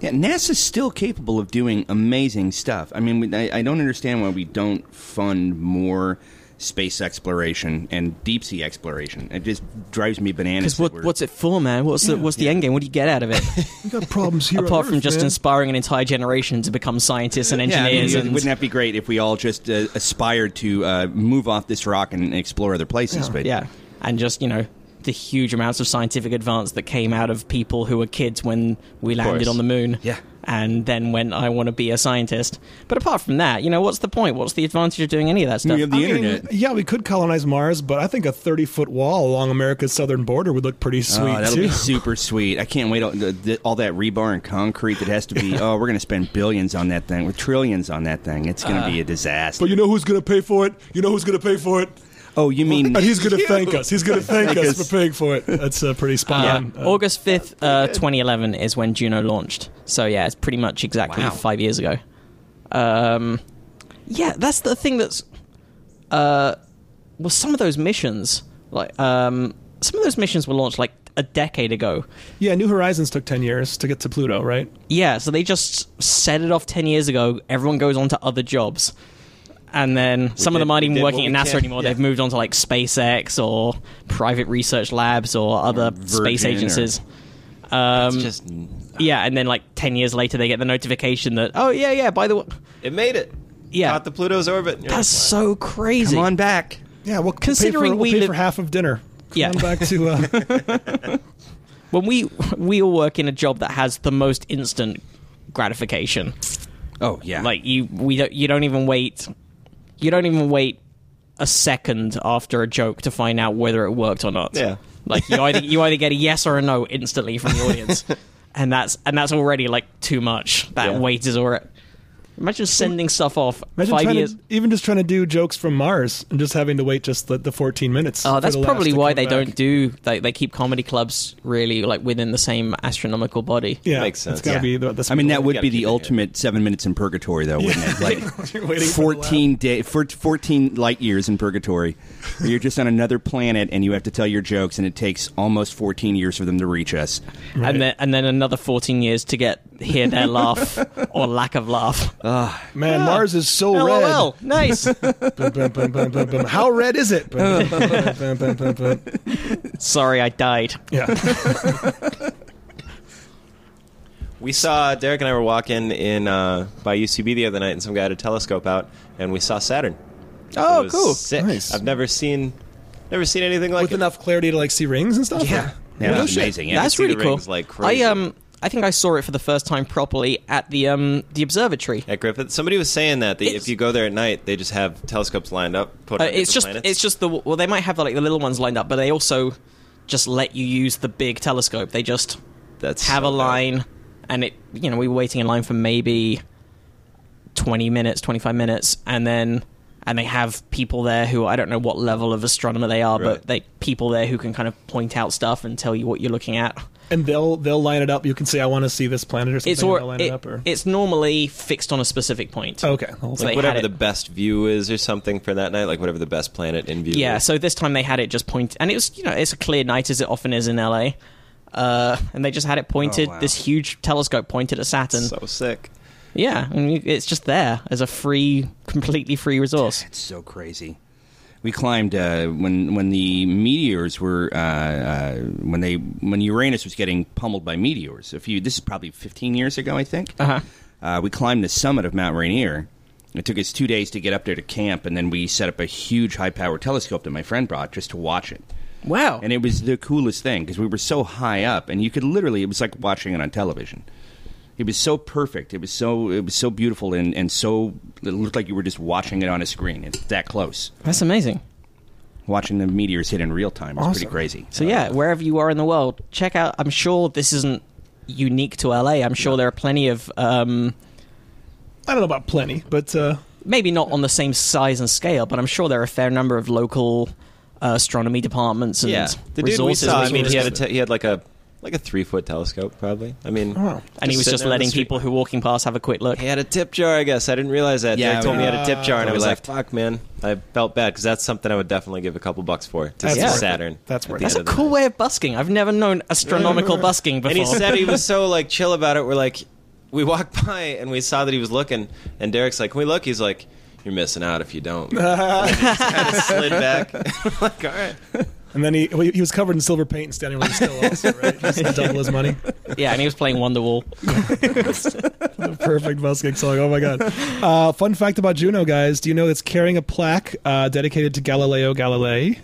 Yeah, NASA's still capable of doing amazing stuff. I mean, I, I don't understand why we don't fund more space exploration and deep sea exploration. It just drives me bananas. because what, what's it for, man? What's the what's the end game? What do you get out of it? We got problems here. Apart on from Earth, just man. inspiring an entire generation to become scientists and yeah, I mean, engineers. and, wouldn't that be great if we all just uh, aspired to uh, move off this rock and explore other places? Yeah. But yeah, and just you know the huge amounts of scientific advance that came out of people who were kids when we landed on the moon. Yeah. And then when I want to be a scientist. But apart from that, you know, what's the point? What's the advantage of doing any of that stuff? We have the I mean, internet. yeah, we could colonize Mars, but I think a 30 foot wall along America's southern border would look pretty oh, sweet, oh, that'll too. be super sweet. I can't wait. All, the, the, all that rebar and concrete that has to be. oh, we're going to spend billions on that thing, with trillions on that thing. It's going to uh. be a disaster. but you know who's going to pay for it? You know who's going to pay for it? Oh, you mean And he's going to thank us. He's going to thank us for paying for it. That's uh, pretty spot Yeah. on. Uh, August 5th, uh, 2011 is when Juno launched. So, yeah, it's pretty much exactly Wow. five years ago. Um, yeah, that's the thing that's. Uh, well, some of those missions, like, um, some of those missions were launched like a decade ago. yeah, New Horizons took 10 years to get to Pluto, right? Yeah, so they just set it off 10 years ago. Everyone goes on to other jobs. And then some of them aren't even working at NASA can. anymore. Yeah. They've moved on to like SpaceX or private research labs or other space Virgin or- agencies. Um, It's just Yeah, and then like ten years later, they get the notification that oh yeah yeah by the way it made it. yeah Caught the Pluto's orbit. that's like, so crazy. Come on back. Yeah, we'll Considering pay for, we'll we pay live- for half of dinner. Come Yeah. on back to uh, When we we all work in a job that has the most instant gratification, Oh yeah. like you we don't you don't even wait you don't even wait a second after a joke to find out whether it worked or not. Yeah. like you either you either get a yes or a no instantly from the audience, and that's and that's already like too much. That Yeah. wait is already. Imagine sending stuff off imagine five years. to, even just trying to do jokes from Mars and just having to wait just the, the 14 minutes. Oh, that's probably why they back. don't do. They, they keep comedy clubs really like within the same astronomical body. Yeah, Makes sense. It's got to Yeah. be the, the I mean, that would be keep the it ultimate seven minutes in purgatory, though, wouldn't it? Like You're waiting for fourteen day, for fourteen light years in purgatory, where you're just on another planet and you have to tell your jokes, and it takes almost fourteen years for them to reach us. Right. And then and then another fourteen years to get hear their laugh or lack of laugh. Man, Mars is so red. LOL, nice. Bum, bum, bum, bum, bum, bum. How red is it? Bum, bum, bum, bum, bum, bum, bum. Sorry, I died. Yeah. We saw Derek and I were walking in uh, by UCB the other night, and some guy had a telescope out, and we saw Saturn. Oh, It was cool. Sick. Nice. I've never seen Never seen anything like with it. enough clarity to like see rings and stuff. Yeah, Or- yeah, No it shit. amazing. Yeah, That's see really cool. rings like crazy. I um I think I saw it for the first time properly at the um the observatory. At Griffith, somebody was saying that the, if you go there at night, they just have telescopes lined up. Put Uh, it's just planets. it's just the well they might have like the little ones lined up, but they also just let you use the big telescope. They just That's have so a line, and it you know we were waiting in line for maybe twenty minutes, twenty five minutes, and then and they have people there who I don't know what level of astronomer they are, Right. but they people there who can kind of point out stuff and tell you what you're looking at. And they'll they'll line it up. You can say, "I want to see this planet" or something. It's and or, they'll line it- it, up. Or it's normally fixed on a specific point. Oh, okay, I'll- So Like whatever the best view is, or something for that night. Like whatever the best planet in view. Yeah, is. so this time they had it just point, and it was you know it's a clear night as it often is in LA, uh, and they just had it pointed. Oh, wow. This huge telescope pointed at Saturn. so sick. yeah, I mean, it's just there as a free, completely free resource. It's so crazy. We climbed uh, when when the meteors were uh, uh, when they when Uranus was getting pummeled by meteors. A few this is probably 15 years ago, I think. Uh-huh. Uh, we climbed the summit of Mount Rainier. It took us two days to get up there to camp, and then we set up a huge high power telescope that my friend brought just to watch it. Wow, And it was the coolest thing because we were so high up, and you could literally it was like watching it on television. It was so perfect. It was so it was so beautiful and, and so it looked like you were just watching it on a screen. It's that close. that's amazing. Watching the meteors hit in real time was pretty crazy. So yeah, wherever you are in the world, check out. I'm sure this isn't unique to LA. I'm sure there are plenty of. Um, I don't know about plenty, but uh, maybe not on the same size and scale, but I'm sure there are a fair number of local uh, astronomy departments and Yeah, the dude we resources. saw. I mean, he had a just- te- he had like a like a three foot telescope, probably. I mean, Oh. and he was just there on the letting people who are walking past have a quick look. He had a tip jar, I guess. I didn't realize that. Yeah, Derek told me he had a tip jar, and I was left. like, "Fuck, man!" I felt bad because that's something I would definitely give a couple bucks for to That's see worth it. Saturn. That's at worth the. That's a cool night. way of busking. I've never known astronomical busking before. And he said he was so like chill about it. We're like, we walked by and we saw that he was looking, and Derek's like, "Can we look?" He's like, "You're missing out if you don't." And kind of slid back. like, all right. And then he well, he was covered in silver paint and standing really still, also, right? Just to double his money. yeah, and he was playing Wonderwall. Perfect busking song. Oh my god. Uh, fun fact about Juno, guys. Do you know it's carrying a plaque uh, dedicated to Galileo Galilei?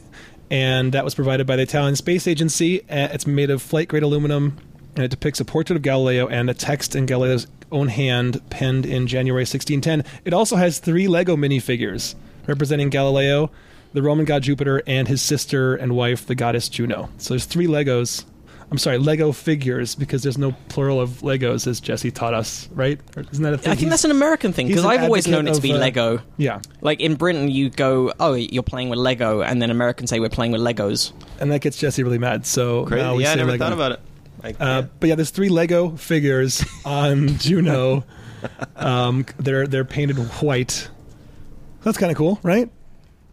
And that was provided by the Italian Space Agency. Uh, It's made of flight grade aluminum, and it depicts a portrait of Galileo and a text in Galileo's own hand, penned in January 1610. It also has three Lego minifigures representing Galileo, the Roman god Jupiter, and his sister and wife, the goddess Juno. So there's three Legos. I'm sorry, Lego figures, because there's no plural of Legos, as Jesse taught us, right? Or Isn't that a thing? I think He's- that's an American thing because I've always known it to be uh, Lego. Yeah, Like in Britain, you go, "Oh, you're playing with Lego," and then Americans say we're playing with Legos. and that gets Jesse really mad. So Crazy. now we yeah, I never Lego. thought about it. I, Uh, yeah. but yeah, there's three Lego figures on Juno. Um, they're they're painted white. That's kind of cool, right?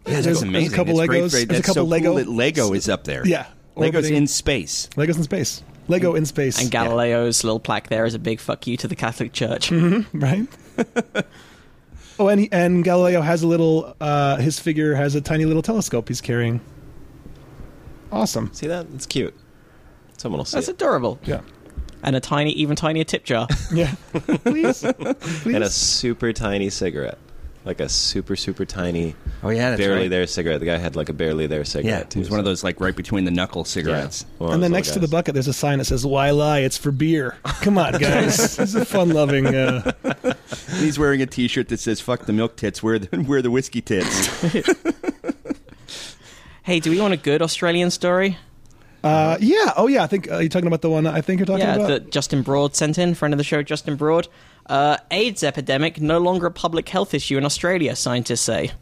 Yeah, there's, that's there's amazing. a couple It's Legos. great. There's a couple so Lego. Cool that Lego is up there. Yeah, Lego's in space. Legos in space. Lego in space. And Galileo's little plaque there is a big fuck you to the Catholic Church. right? oh, and he, and Galileo has a little. Uh, his figure has a tiny little telescope he's carrying. Awesome. see that? It's cute. Someone will see That's it. adorable. Yeah. And a tiny, even tinier tip jar. Yeah. Please. Please. and a super tiny cigarette, like a super super tiny, Oh yeah, that's barely right. there cigarette. The guy had like a barely there Yeah, cigarette it too. was one of those like right between the knuckle cigarettes. One of and then those next to the bucket, there's a sign that says "Why lie? It's for beer." Come on, guys. this is a fun-loving. Uh, he's wearing a T-shirt that says "Fuck the milk tits, wear the, wear the whiskey tits." hey, do we want a good Australian story? uh, yeah. Oh, yeah. I think uh, you're talking about the one I think you're talking yeah, about. that Justin Broad sent in, friend of the show, Justin Broad. Uh, AIDS epidemic no longer a public health issue in Australia, scientists say.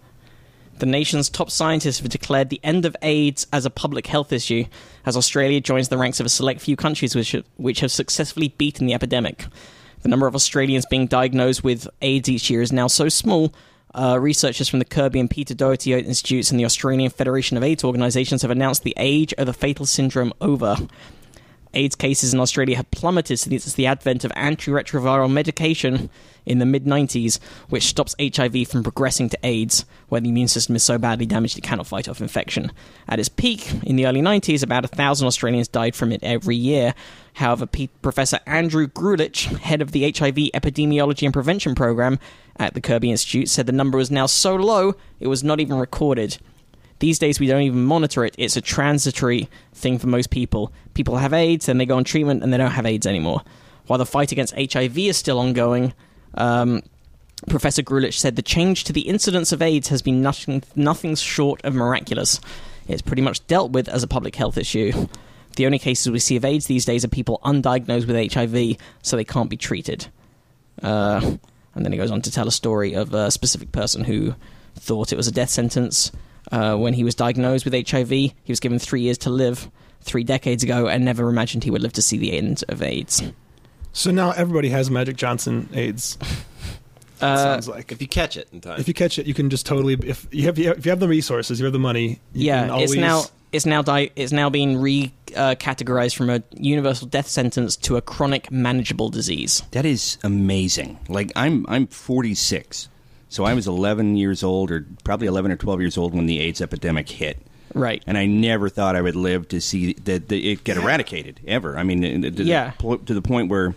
The nation's top scientists have declared the end of AIDS as a public health issue, as Australia joins the ranks of a select few countries which have, which have successfully beaten the epidemic. The number of Australians being diagnosed with AIDS each year is now so small. Uh, researchers from the Kirby and Peter Doherty Institutes and the Australian Federation of AIDS organisations have announced the age of the fatal syndrome over. AIDS cases in Australia have plummeted since the advent of antiretroviral medication in the mid 90s, which stops HIV from progressing to AIDS, where the immune system is so badly damaged it cannot fight off infection. At its peak in the early 90s, about thousand Australians died from it every year. However, P- Professor Andrew Grulich, head of the HIV Epidemiology and Prevention Program at the Kirby Institute, said the number was now so low it was not even recorded. These days, we don't even monitor it. It's a transitory thing for most people. People have AIDS, then they go on treatment, and they don't have AIDS anymore. While the fight against HIV is still ongoing, um, Professor Grulich said the change to the incidence of AIDS has been nothing, nothing short of miraculous. It's pretty much dealt with as a public health issue. The only cases we see of AIDS these days are people undiagnosed with HIV, so they can't be treated. Uh, and then he goes on to tell a story of a specific person who thought it was a death sentence uh, when he was diagnosed with HIV. He was given three years to live three decades ago and never imagined he would live to see the end of AIDS. So now everybody has Magic Johnson AIDS. Uh, sounds like If you catch it in time. if you catch it, you can just totally. If you have if you have the resources, you have the money. You yeah, can always, it's now it's now di- it's now being re uh, categorized from a universal death sentence to a chronic manageable disease. That is amazing. Like I'm I'm 46. So I was 11 years old or probably 11 or 12 years old when the AIDS epidemic hit. Right. And I never thought I would live to see that that it get eradicated ever. I mean, to, the- Yeah. po- to the point where,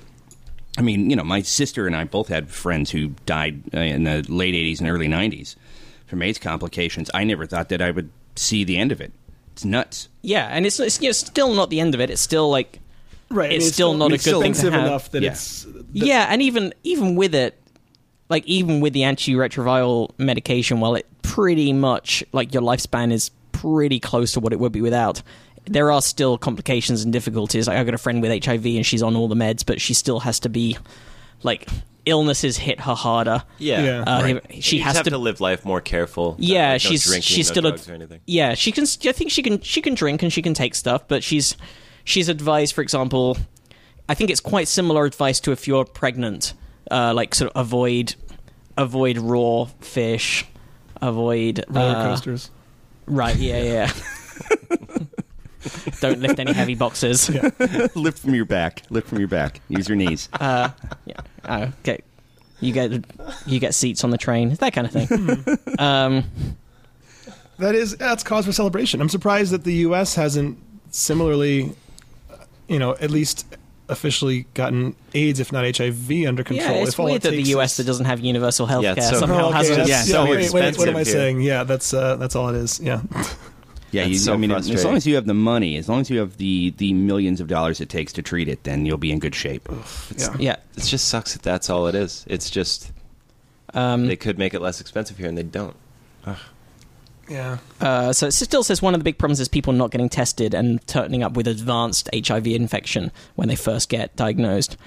I mean, you know, my sister and I both had friends who died uh, in the late '80s and early '90s from AIDS complications. I never thought that I would see the end of it. It's nuts. Yeah, and it's, it's you know, still not the end of it. It's still like right. I it's mean, still not it's a good thing to have. enough that Yeah. it's that- yeah, and even even with it, like even with the antiretroviral medication, while it pretty much like your lifespan is pretty close to what it would be without. There are still complications and difficulties. Like, I've got a friend with HIV and she's on all the meds, but she still has to be like illnesses hit her harder. yeah. Yeah. Uh, Right. She you has just have to to, live life more careful. Yeah, like, no she's drinking, she's no still drugs a, or anything. yeah. She can. I think she can. She can drink and she can take stuff, but she's she's advised, for example, I think it's quite similar advice to if you're pregnant, uh, like sort of avoid avoid raw fish, avoid roller uh, coasters. Right? Yeah, yeah. Don't lift any heavy boxes. Lift from your back. Lift from your back. Use your knees. Uh, yeah. Oh, okay. You get you get seats on the train, that kind of thing. um, That is that's cause for celebration. I'm surprised that the U.S. hasn't similarly, uh, you know, at least officially gotten AIDS, if not HIV, under control. yeah, it's if all weird it that the US is- that doesn't have universal health care it's so- somehow Oh, okay, has that's- a Yeah, yeah, so wait, wait, what am I here. saying? Yeah, that's uh, that's all it is. Yeah, Yeah, you, so I mean, as long as you have the money, as long as you have the the millions of dollars it takes to treat it, then you'll be in good shape. yeah. Yeah. It just sucks that that's all it is. It's just Um, they could make it less expensive here, and they don't. Yeah. uh, so it still says one of the big problems is people not getting tested and turning up with advanced HIV infection when they first get diagnosed.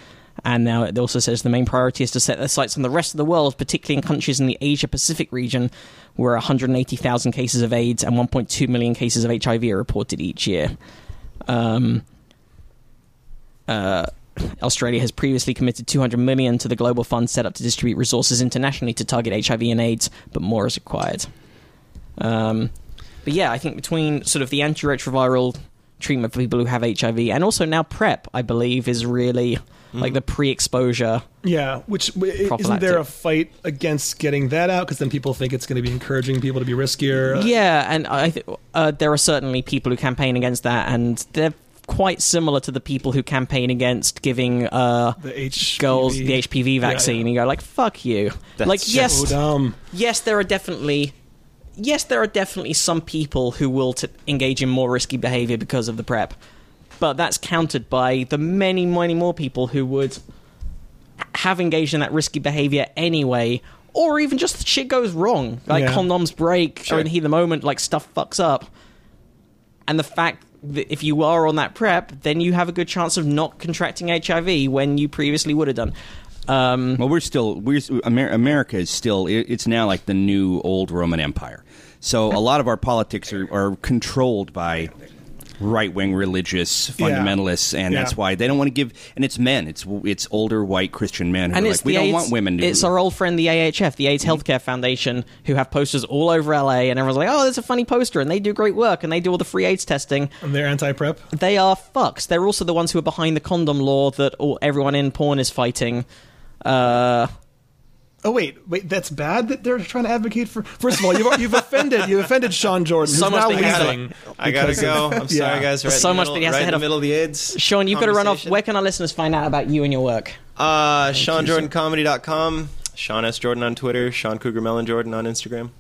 And now it also says the main priority is to set their sights on the rest of the world, particularly in countries in the Asia Pacific region, where 180,000 cases of AIDS and 1.2 million cases of HIV are reported each year. Um, uh, Australia has previously committed 200 million to the global fund set up to distribute resources internationally to target HIV and AIDS, but more is required. Um, but yeah, I think between sort of the antiretroviral treatment for people who have HIV and also now PrEP, I believe, is really like the pre-exposure. Yeah, which isn't there a fight against getting that out? Because then people think it's going to be encouraging people to be riskier. Yeah, and I th- uh, there are certainly people who campaign against that, and they're quite similar to the people who campaign against giving uh, the H girls the HPV vaccine. yeah. And you go like, "Fuck you!" That's like, just yes, So dumb. yes, there are definitely, yes, there are definitely some people who will t- engage in more risky behavior because of the prep, but that's countered by the many, many more people who would have engaged in that risky behavior anyway, or even just shit goes wrong, like Yeah. condoms break, Sure. or in the heat of the moment, like stuff fucks up, and the fact. that If you are on that prep, then you have a good chance of not contracting HIV when you previously would have done. Um, Well, we're still we're Amer- America is still it, it's now like the new old Roman Empire. So a lot of our politics are, are controlled by right wing religious fundamentalists, and Yeah. that's why they don't want to give. And it's men. It's it's older white Christian men who and are it's like we the don't AIDS, want women to. It's our old friend the AHF, the AIDS Healthcare Foundation, who have posters all over LA, and everyone's like, "Oh, there's a funny poster," and they do great work, and they do all the free AIDS testing. And they're anti-prep. They are fucks. They're also the ones who are behind the condom law that all, everyone in porn is fighting. Uh, Oh wait, wait, that's bad that they're trying to advocate for. First of all, you've, you've offended you've offended Sean Jordan, So much that he has to- I gotta go. I'm sorry, yeah. guys. Right So in much middle, that he has right to in head the middle of the AIDS. Sean, you've got to run off. Where can our listeners find out about you and your work? Uh, SeanJordanComedy.com. Sean S. Jordan on Twitter, Sean Cougar Melon Jordan on Instagram.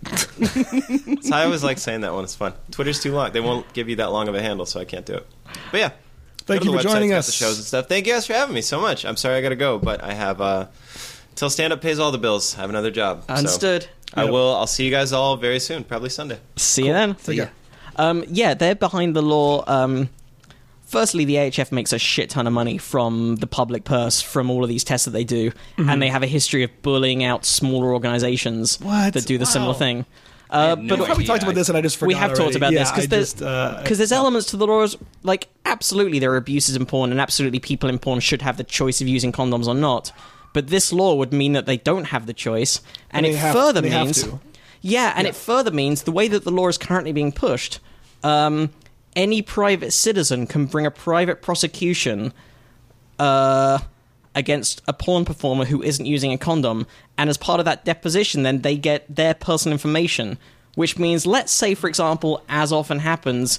so I always like saying that one. It's fun. Twitter's too long. They won't give you that long of a handle, so I can't do it. But yeah. Thank go to you the for website, joining got us. The shows and stuff. Thank you guys for having me so much. I'm sorry I got to go, but I have uh till stand up pays all the bills. I have another job. so Understood. I Yep. will. I'll see you guys all very soon, probably Sunday. See you then. So, yeah. Um, yeah, they're behind the law. Um, firstly, the AHF makes a shit ton of money from the public purse from all of these tests that they do, and they have a history of bullying out smaller organizations What? that do the similar thing. Uh, no but We probably talked about this, and I just forgot. we have talked about yeah, this because there's just, uh, because there's elements to the laws like absolutely there are abuses in porn and absolutely people in porn should have the choice of using condoms or not but this law would mean that they don't have the choice and, And it have- further means yeah and Yeah. it further means the way that the law is currently being pushed um, any private citizen can bring a private prosecution uh, against a porn performer who isn't using a condom, and as part of that deposition, then they get their personal information, which means, let's say, for example, as often happens,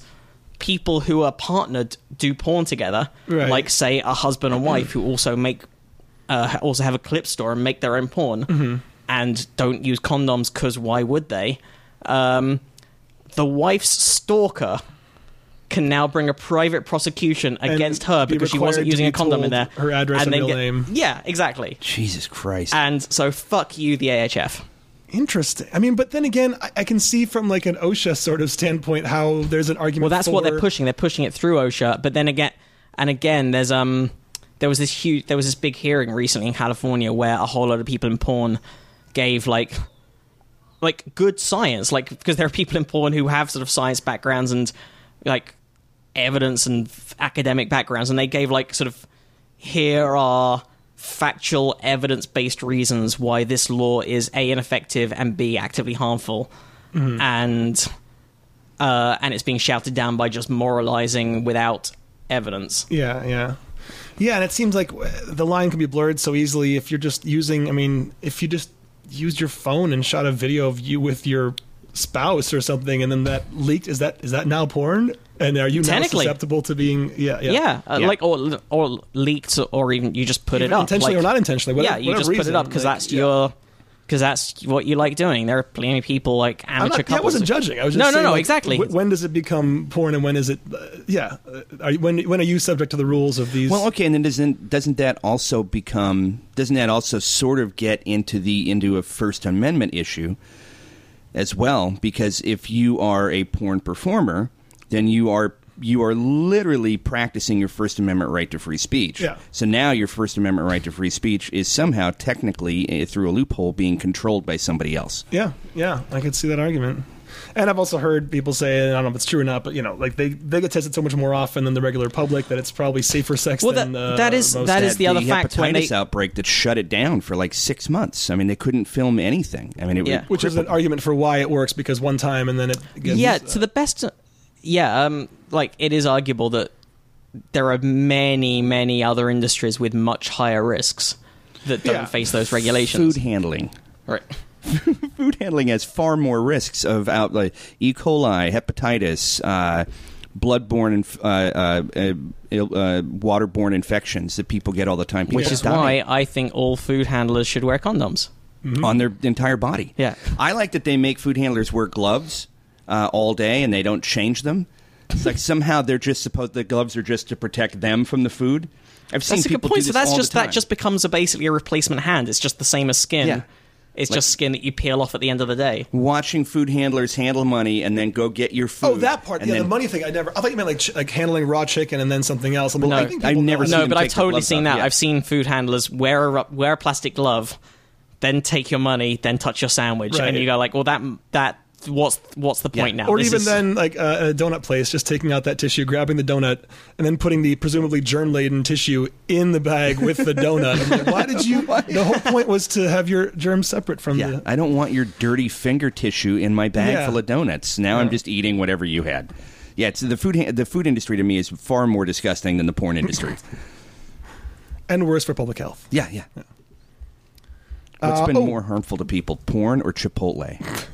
people who are partnered do porn together, Right. like say a husband and wife who also make, uh, also have a clip store and make their own porn, Mm-hmm. and don't use condoms because why would they? Um, the wife's stalker can now bring a private prosecution And against her be because she wasn't using be a condom in there. her address and then real get- name. Yeah, exactly. Jesus Christ. And so fuck you, the AHF. Interesting. I mean, but then again, I, I can see from like an OSHA sort of standpoint how there's an argument. Well, that's what they're pushing. They're pushing it through OSHA, but then again, and again, there's um, there was this huge, there was this big hearing recently in California where a whole lot of people in porn gave like, like good science, like because there are people in porn who have sort of science backgrounds and like evidence and f- academic backgrounds, and they gave like sort of here are factual evidence based reasons why this law is a ineffective and b actively harmful. And uh, and it's being shouted down by just moralizing without evidence. Yeah, yeah. Yeah, and it seems like uh, the line can be blurred so easily if you're just using. I mean, if you just used your phone and shot a video of you with your spouse or something, and then that leaked, is that is that now porn? And are you now Technically. susceptible to being? Yeah, yeah. yeah, uh, Yeah. like or or leaked or even you just put it up intentionally like- or not intentionally. Whatever, yeah you whatever just put it up because like, that's yeah. your because that's what you like doing there are plenty of people like I'm amateur not, yeah, I wasn't judging. I was just no no saying, no like, exactly wh- when does it become porn, and when is it? Uh, yeah, uh, are you, when when are you subject to the rules of these? Well, okay, and then doesn't doesn't that also become doesn't that also sort of get into the into a First Amendment issue as well? Because if you are a porn performer, then you are you are literally practicing your First Amendment right to free speech. Yeah. So now your First Amendment right to free speech is somehow technically eh, through a loophole being controlled by somebody else. Yeah, yeah, I could see that argument. And I've also heard people say, and I don't know if it's true or not, but you know, like they they get tested so much more often than the regular public that it's probably safer sex Well, than that- uh, that is- most that is That the other fact when hepatitis they- outbreak that shut it down for like six months. I mean, they couldn't film anything. I mean, it, Yeah. which is an argument for why it works because one time and then it gets, yeah to the best yeah um like it is arguable that there are many many other industries with much higher risks that don't Yeah. face those regulations food handling. right food handling has far more risks of out like E. coli, hepatitis, uh, bloodborne, inf- uh, uh, uh, uh, waterborne infections that people get all the time. People which is die why i think all food handlers should wear condoms on their entire body. Yeah. I like that they make food handlers wear gloves uh, all day and they don't change them. It's like somehow they're just supposed the gloves are just to protect them from the food. I've seen that's a good point do so this that's all just the time. that just becomes a basically a replacement hand it's just the same as skin Yeah. it's Like- just skin that you peel off at the end of the day watching food handlers handle money and then go get your food. Oh, that part. and Yeah, then- the money thing. I never. I thought you meant like ch- like handling raw chicken and then something else. I'm like, No, I think I've people never know seen no them but i've take the totally gloves seen off, that yeah. i've seen food handlers wear a, wear a plastic glove then take your money then touch your sandwich Right. and you go like well that that what's what's the point now Or This even is- then, like uh, a donut place, just taking out that tissue, grabbing the donut, and then putting the presumably germ-laden tissue in the bag with the donut. I'm like, why did you? The whole point was to have your germs separate from Yeah, the. I don't want your dirty finger tissue in my bag Yeah. full of donuts. Now I'm just eating whatever you had. Yeah, it's, the food the food industry to me is far more disgusting than the porn industry. And worse for public health. yeah, yeah. What's Uh, been oh. more harmful to people, porn or Chipotle?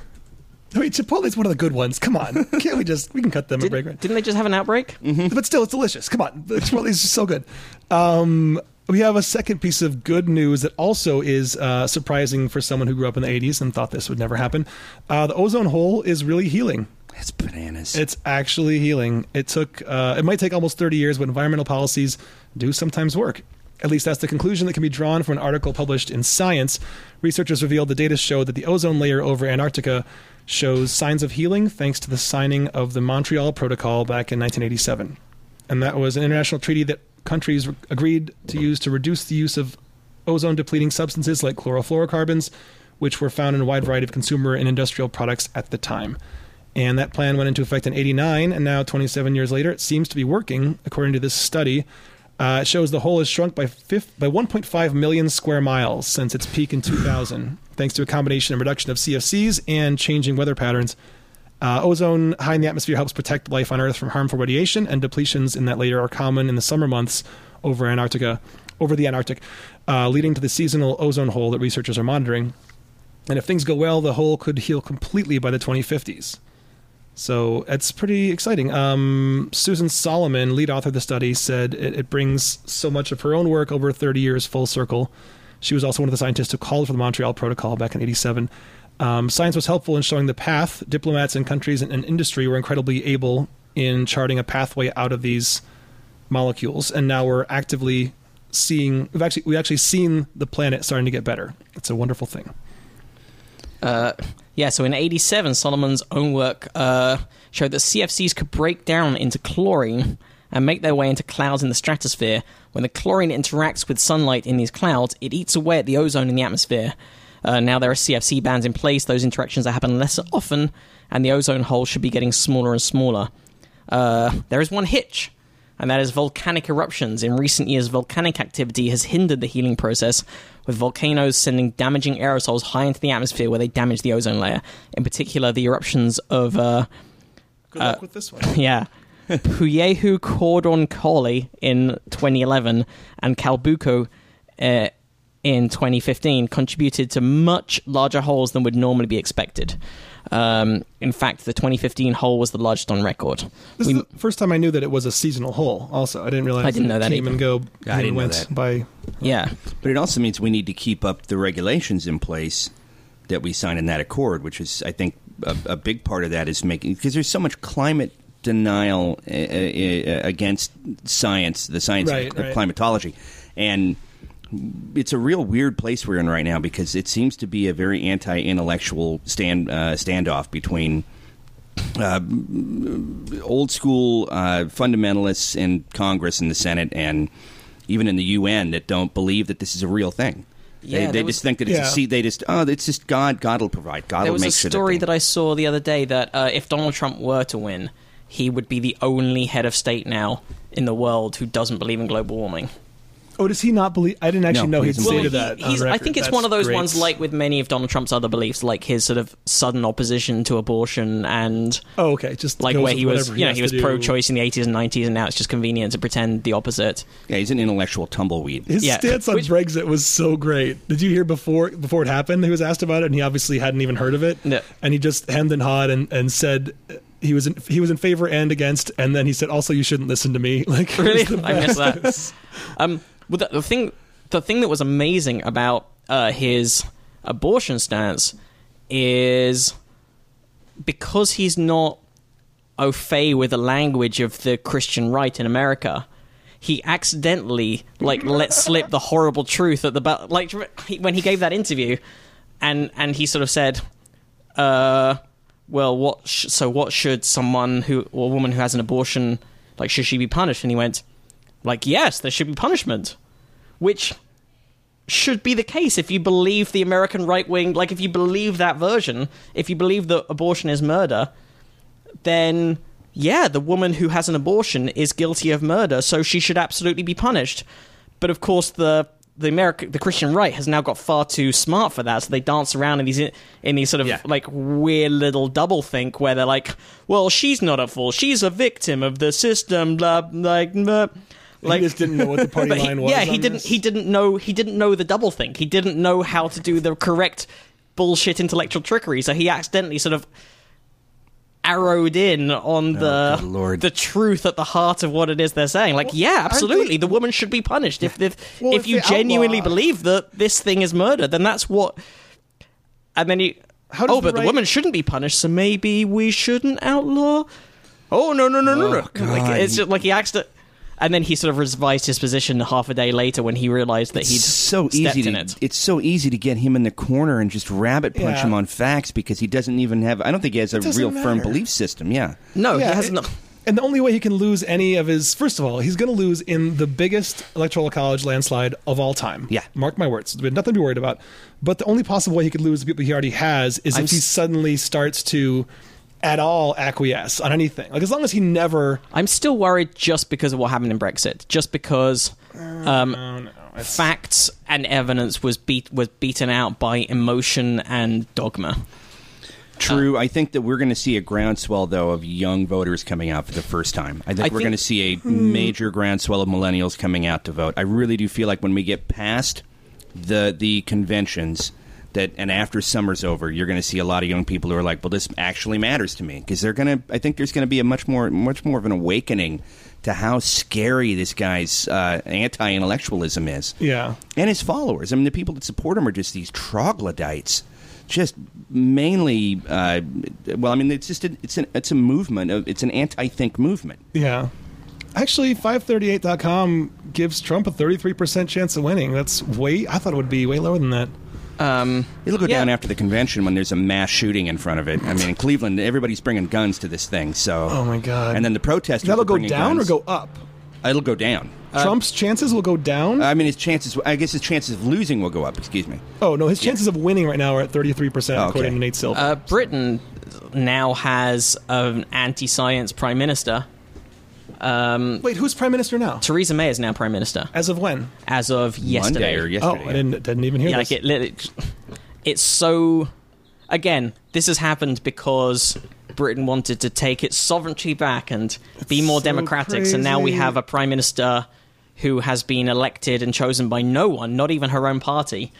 Wait, Chipotle's one of the good ones. Come on, can't we just we can cut them a Did, break? Right? didn't they just have an outbreak? But still, it's delicious. Come on, Chipotle's just so good. Um, we have a second piece of good news that also is uh, surprising for someone who grew up in the 80s and thought this would never happen. Uh, the ozone hole is really healing. It's bananas. It's actually healing. It took, uh, it might take almost 30 years, but environmental policies do sometimes work. At least that's the conclusion that can be drawn from an article published in Science. Researchers revealed the data showed that the ozone layer over Antarctica shows signs of healing thanks to the signing of the Montreal Protocol back in 1987. And that was an international treaty that countries agreed to use to reduce the use of ozone depleting substances like chlorofluorocarbons, which were found in a wide variety of consumer and industrial products at the time. And that plan went into effect in 89, and now 27 years later, it seems to be working, according to this study. Uh, it shows the hole has shrunk by, by 1.5 million square miles since its peak in 2000, thanks to a combination of reduction of CFCs and changing weather patterns. Uh, ozone high in the atmosphere helps protect life on Earth from harmful radiation, and depletions in that layer are common in the summer months over Antarctica, over the Antarctic, uh, leading to the seasonal ozone hole that researchers are monitoring. And if things go well, the hole could heal completely by the 2050s. So it's pretty exciting. Um, Susan Solomon, lead author of the study, said it, it brings so much of her own work over 30 years full circle. She was also one of the scientists who called for the Montreal Protocol back in 87. Um, science was helpful in showing the path. Diplomats and countries and, and industry were incredibly able in charting a pathway out of these molecules, and now we're actively seeing. We've actually, we've actually seen the planet starting to get better. It's a wonderful thing. Uh, yeah, so in 87, Solomon's own work uh, showed that CFCs could break down into chlorine and make their way into clouds in the stratosphere. When the chlorine interacts with sunlight in these clouds, it eats away at the ozone in the atmosphere. Uh, now there are CFC bans in place, those interactions are happening less often, and the ozone hole should be getting smaller and smaller. Uh, there is one hitch, and that is volcanic eruptions. In recent years, volcanic activity has hindered the healing process, with volcanoes sending damaging aerosols high into the atmosphere where they damage the ozone layer. In particular, the eruptions of, uh, Good luck with this one. yeah, Puyehue Cordon Collie in 2011 and Calbuco uh, in 2015 contributed to much larger holes than would normally be expected. Um, in fact, the 2015 hole was the largest on record. This We- is the first time I knew that it was a seasonal hole. Also, I didn't realize I didn't know that came either. and go. Yeah, I didn't know that. by. yeah, But it also means we need to keep up the regulations in place that we signed in that accord, which is, I think, a, a big part of that is making because there's so much climate denial uh, uh, against science, the science Right, of right. climatology, and it's a real weird place we're in right now because it seems to be a very anti-intellectual stand uh, standoff between uh, old school uh, fundamentalists in Congress and the Senate and even in the UN that don't believe that this is a real thing. Yeah, they they there was- just think that it's Yeah. a see. They just oh, it's just God. God will provide. God there will was make a sure story that, that I saw the other day that uh, if Donald Trump were to win, he would be the only head of state now in the world who doesn't believe in global warming. Oh, does he not believe? I didn't actually No, know he he'd doesn't that. he- on I think it's That's one of those great. ones like with many of Donald Trump's other beliefs, like his sort of sudden opposition to abortion and Oh, okay. Just like where he was, whatever you know, he was pro-choice in the 80s and 90s, and now it's just convenient to pretend the opposite. yeah, he's an intellectual tumbleweed. His Yeah. stance on Which- Brexit was so great. Did you hear before before it happened? He was asked about it, and he obviously hadn't even heard of it. No. And he just hemmed and hawed and, and said he was in, he was in favor and against, and then he said also you shouldn't listen to me. Like Really, I missed that. Um, well, the, the thing, the thing that was amazing about uh, his abortion stance is because he's not au fait with the language of the Christian right in America. He accidentally like let slip the horrible truth at the ba- like when he gave that interview, and and he sort of said, uh, well, what? Sh- so what should someone who or a woman who has an abortion like should she be punished? And he went, like, yes, there should be punishment, which should be the case if you believe the American right wing. Like, if you believe that version, if you believe that abortion is murder, then yeah, the woman who has an abortion is guilty of murder, so she should absolutely be punished. But of course, the the American, the Christian right has now got far too smart for that, so they dance around in these in these sort of Yeah. like weird little double think where they're like, "Well, she's not a fool. she's a victim of the system." Blah, like, blah. he just didn't know what the party But he- line was. yeah, he didn't. this. He didn't know. He didn't know the double think. He didn't know how to do the correct bullshit intellectual trickery. So he accidentally sort of arrowed in on the Oh, good Lord. the truth at the heart of what it is they're saying. Like, yeah, absolutely, the woman should be punished. If if, Well, if if you genuinely outlaw- believe that this thing is murder, then that's what. And then you. Oh, but the the woman shouldn't be punished, so maybe we shouldn't outlaw. Oh no no no no no! Like it's just like he acts it, and then he sort of revised his position half a day later when he realized that he'd so stepped easy in to, it. It's so easy to get him in the corner and just rabbit punch Yeah. him on facts because he doesn't even have. I don't think he has a doesn't real firm belief system. Yeah. No, Yeah, he has it- no. And the only way he can lose any of his, first of all, he's going to lose in the biggest electoral college landslide of all time. Yeah. mark my words. There's nothing to be worried about. But the only possible way he could lose the people he already has is I'm if he s- suddenly starts to, at all, acquiesce on anything. Like as long as he never. I'm still worried just because of what happened in Brexit. Just because um, Oh no, facts and evidence was beat was beaten out by emotion and dogma. True. I think that we're going to see a groundswell, though, of young voters coming out for the first time. I think I we're think- going to see a major groundswell of millennials coming out to vote. I really do feel like when we get past the the conventions, that and after summer's over, you're going to see a lot of young people who are like, "Well, this actually matters to me," because they're going to. I think there's going to be a much more much more of an awakening to how scary this guy's uh, anti-intellectualism is yeah. and his followers. I mean, the people that support him are just these troglodytes, just mainly. Uh, well, I mean, it's just a, it's an it's a movement. Of, it's an anti-think movement. Yeah. Actually, 538.com gives Trump a 33% chance of winning. That's way, I thought it would be way lower than that. Um, It'll go Yeah. down after the convention when there's a mass shooting in front of it. I mean, in Cleveland, everybody's bringing guns to this thing. So, Oh my God. And then the protesters That'll are go down guns. or go up? It'll go down. Trump's chances will go down? I mean, his chances. I guess his chances of losing will go up. Excuse me. oh, no, his chances of winning right now are at 33%, Oh, according okay. to Nate Silver. uh, Britain now has an anti-science prime minister. Um, Wait, who's prime minister now? Theresa May is now prime minister As of when? as of yesterday. Monday or Oh, yesterday. I didn't, didn't even hear yeah, this. like it, lit- it's so. Again, this has happened because Britain wanted to take its sovereignty back and be more so democratic. So now we crazy. have a prime minister who has been elected and chosen by no one, not even her own party,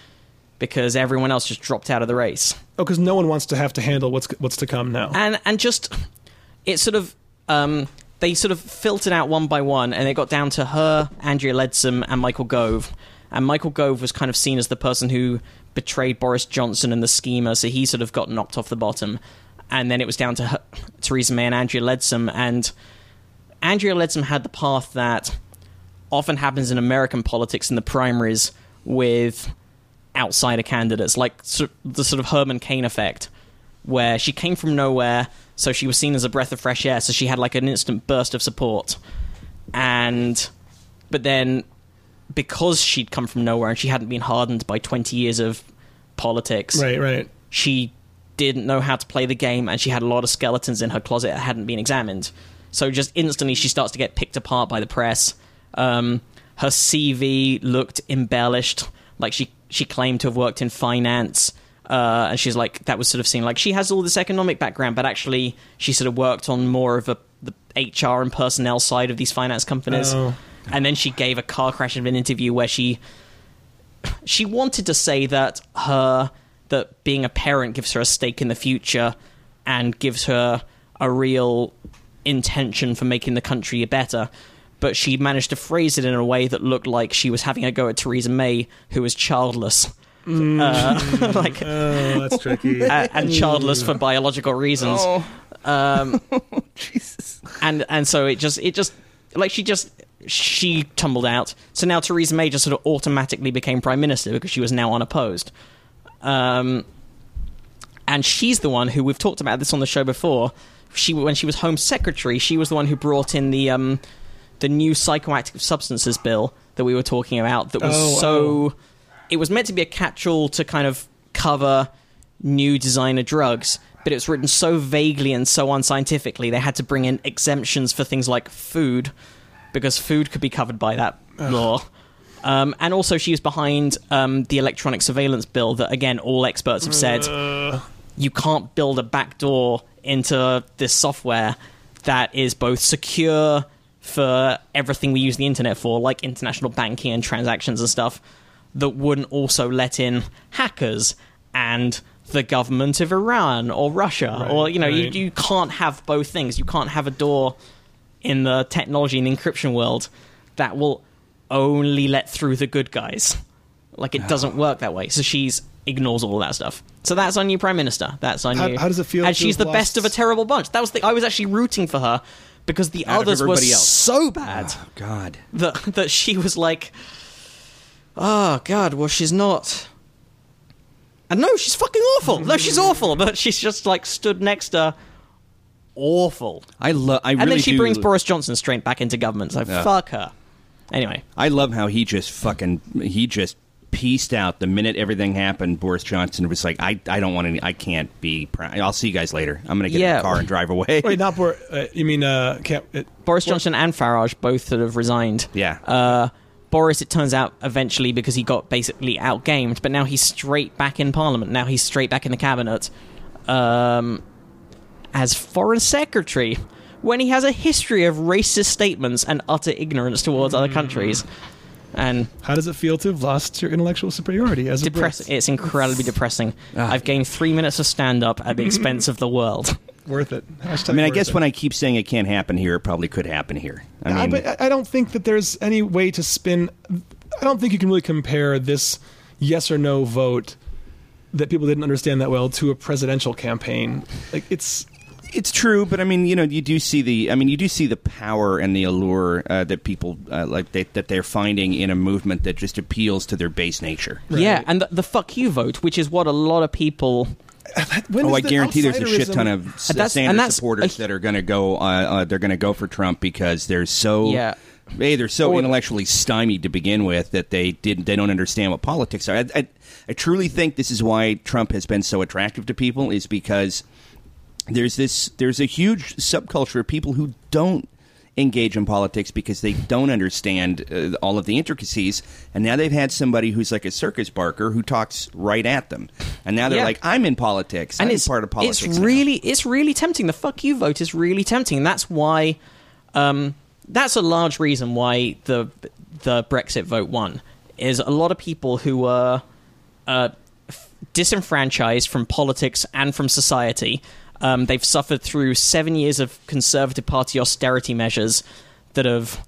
because everyone else just dropped out of the race. Oh, because no one wants to have to handle what's what's to come now. and and just it sort of um, they sort of filtered out one by one, and it got down to her, Andrea Leadsom, and Michael Gove. And Michael Gove was kind of seen as the person who betrayed Boris Johnson and the schemer, so he sort of got knocked off the bottom. And then it was down to her, Theresa May and Andrea Leadsom, and Andrea Leadsom had the path that often happens in American politics in the primaries with outsider candidates, like the sort of Herman Cain effect, where she came from nowhere, so she was seen as a breath of fresh air, so she had like an instant burst of support. And, but then, because she'd come from nowhere and she hadn't been hardened by 20 years of politics, right, right. she didn't know how to play the game and she had a lot of skeletons in her closet that hadn't been examined. So just instantly she starts to get picked apart by the press. Um, her CV looked embellished, like she she claimed to have worked in finance. Uh, and she's like that was sort of seen like she has all this economic background, but actually she sort of worked on more of a the HR and personnel side of these finance companies. Oh. And then she gave a car crash of an interview where she she wanted to say that her that being a parent gives her a stake in the future and gives her a real intention for making the country better but she managed to phrase it in a way that looked like she was having a go at Theresa May who was childless uh, like Oh, that's tricky. uh, and childless for biological reasons um, Jesus. and and so it just it just like she just she tumbled out. So now Theresa May just sort of automatically became prime minister because she was now unopposed. Um, and she's the one who we've talked about this on the show before. She when she was Home Secretary, she was the one who brought in the um, the new psychoactive substances bill that we were talking about. That was Oh, so oh. It was meant to be a catch-all to kind of cover new designer drugs, but it was written so vaguely and so unscientifically they had to bring in exemptions for things like food because food could be covered by that law. Um, and also, she was behind um, the electronic surveillance bill that, again, all experts have said you can't build a backdoor into this software that is both secure for everything we use the internet for, like international banking and transactions and stuff, that wouldn't also let in hackers and the government of Iran or Russia, or you know, right. you, you can't have both things. You can't have a door in the technology and encryption world that will only let through the good guys. Like it doesn't work that way. So she's ignores all that stuff. So that's our new prime minister. That's our How- new. how does it feel And she's the best of a terrible bunch. That was the. I was actually rooting for her because the Out others were else. so bad Oh, God. that that she was like, oh god, well she's not. And no, she's fucking awful. No, she's awful, but she's just like stood next to awful. I love. I And really then she do- brings Boris Johnson straight back into government. So Yeah. fuck her. Anyway, I love how he just fucking he just pieced out the minute everything happened. Boris Johnson was like, I, I don't want any. I can't be. Pr- I'll see you guys later. I'm gonna get in Yeah. the car and drive away. Wait, not Bor- uh, you mean uh, can't, uh, Boris Johnson and Farage both sort of resigned. Yeah. Uh, Boris, it turns out, eventually because he got basically outgamed, but now he's straight back in Parliament. Now he's straight back in the cabinet um, as Foreign Secretary when he has a history of racist statements and utter ignorance towards other countries. And how does it feel to have lost your intellectual superiority as a depressing. Brit? It's incredibly depressing. Ah. I've gained three minutes of stand up at the expense of the world. Worth it. Hashtag I mean, I guess it. when I keep saying it can't happen here, it probably could happen here. I I, but I don't think that there's any way to spin. I don't think you can really compare this yes or no vote that people didn't understand that well to a presidential campaign. Like it's It's true, but I mean, you know, you do see the. I mean, you do see the power and the allure uh, that people uh, like they, that they're finding in a movement that just appeals to their base nature. Yeah, and the, the fuck you vote, which is what a lot of people when oh, is I the guarantee there's a shit ton of S- that's- and Sanders that's- supporters that are going to go. Uh, uh, they're going to go for Trump because they're so. Yeah. A, they're so intellectually stymied to begin with that they did they don't understand what politics are. I, I, I truly think this is why Trump has been so attractive to people is because there's this there's a huge subculture of people who don't engage in politics because they don't understand uh, all of the intricacies and now they've had somebody who's like a circus barker who talks right at them and now they're Yeah. like i'm in politics and i'm it's part of politics It's now." really, it's really tempting. The fuck you vote is really tempting. And that's why, um, that's a large reason why the the Brexit vote won. Is a lot of people who were uh, disenfranchised from politics and from society. Um, they've suffered through seven years of Conservative Party austerity measures that have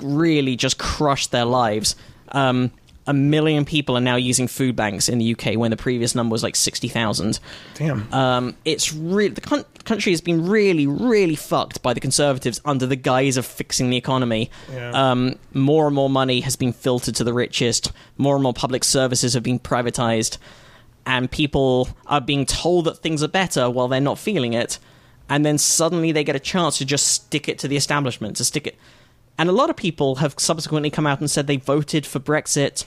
really just crushed their lives. Um, a million people are now using food banks in the UK when the previous number was like 60,000. Damn. Um, it's really the coun- country has been really, really fucked by the Conservatives under the guise of fixing the economy. Yeah. Um, more and more money has been filtered to the richest. More and more public services have been privatized, and people are being told that things are better while they're not feeling it. And then suddenly they get a chance to just stick it to the establishment, to stick it. And a lot of people have subsequently come out and said they voted for Brexit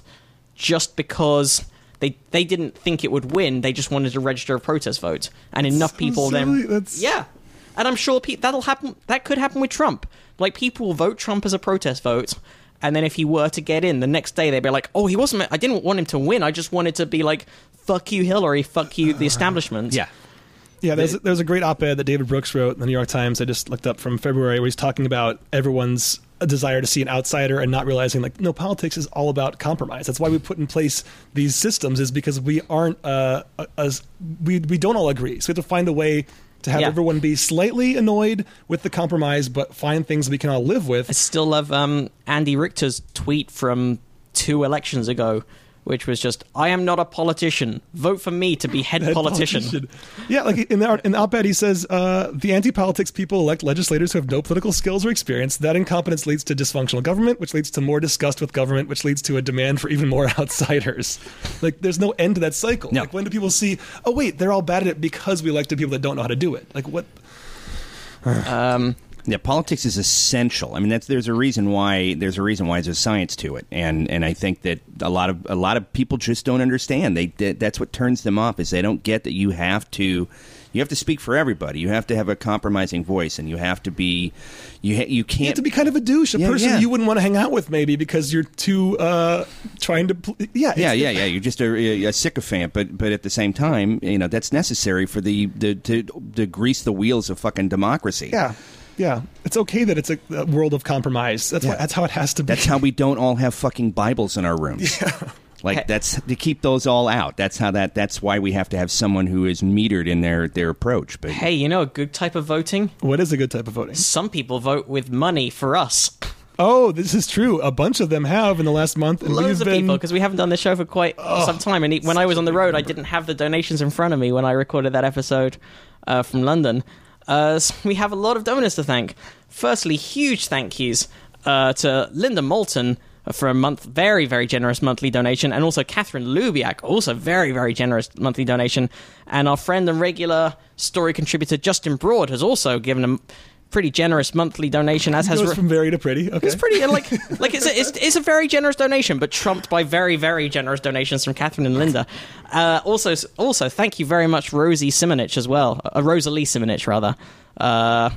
just because they they didn't think it would win. They just wanted to register a protest vote, and enough so people silly. then That's- yeah. And I'm sure pe- that'll happen. That could happen with Trump. Like people will vote Trump as a protest vote, and then if he were to get in, the next day they'd be like, "Oh, he wasn't. I didn't want him to win. I just wanted to be like, fuck you, Hillary. Fuck you, the establishment." yeah Yeah, there's there's a great op-ed that David Brooks wrote in the New York Times. I just looked up from February, where he's talking about everyone's desire to see an outsider and not realizing like no politics is all about compromise. That's why we put in place these systems is because we aren't uh, as we we don't all agree. So we have to find a way to have Yeah. everyone be slightly annoyed with the compromise, but find things we can all live with. I still love um, Andy Richter's tweet from two elections ago, which was just, "I am not a politician. Vote for me to be head, Head politician." Yeah, like in the in the op-ed, he says uh, the anti-politics people elect legislators who have no political skills or experience. That incompetence leads to dysfunctional government, which leads to more disgust with government, which leads to a demand for even more outsiders. Like, there's no end to that cycle. No. Like, when do people see? Oh, wait, they're all bad at it because we elected people that don't know how to do it. Like, what? Um, Yeah, politics is essential. I mean, that's there's a reason why there's a reason why there's science to it, and and I think that a lot of a lot of people just don't understand. They that- that's what turns them off is they don't get that you have to you have to speak for everybody. You have to have a compromising voice, and you have to be you ha- you You can't have to be kind of a douche, a Yeah, person yeah. you wouldn't want to hang out with, maybe because you're too uh, trying to. Pl- yeah, Yeah, yeah, yeah. You're just a, a sycophant, but but at the same time, you know that's necessary for the, the to to grease the wheels of fucking democracy. Yeah, yeah. It's okay that it's a, a world of compromise. That's why. Yeah. That's how it has to be. That's how we don't all have fucking Bibles in our rooms. Yeah. Like that's to keep those all out. That's how that. That's why we have to have someone who is metered in their their approach. But Hey, you know a good type of voting? What is a good type of voting? Some people vote with money for us. Oh, this is true. A bunch of them have in the last month. And Loads of been, people because we haven't done this show for quite some time. And when I was on the road, I didn't have the donations in front of me when I recorded that episode uh, from London. Uh, so we have a lot of donors to thank. Firstly, huge thank yous uh, to Linda Moulton for a month, very very generous monthly donation, and also Catherine Lubiak, also very very generous monthly donation, and our friend and regular story contributor Justin Broad has also given a pretty generous monthly donation, as has. goes Ro- from very to pretty. Okay. it's pretty like like it's a, it's, it's a very generous donation, but trumped by very very generous donations from Catherine and Linda. Uh, also also thank you very much Rosie Simonich as well, uh, Rosalie Simonich rather, uh,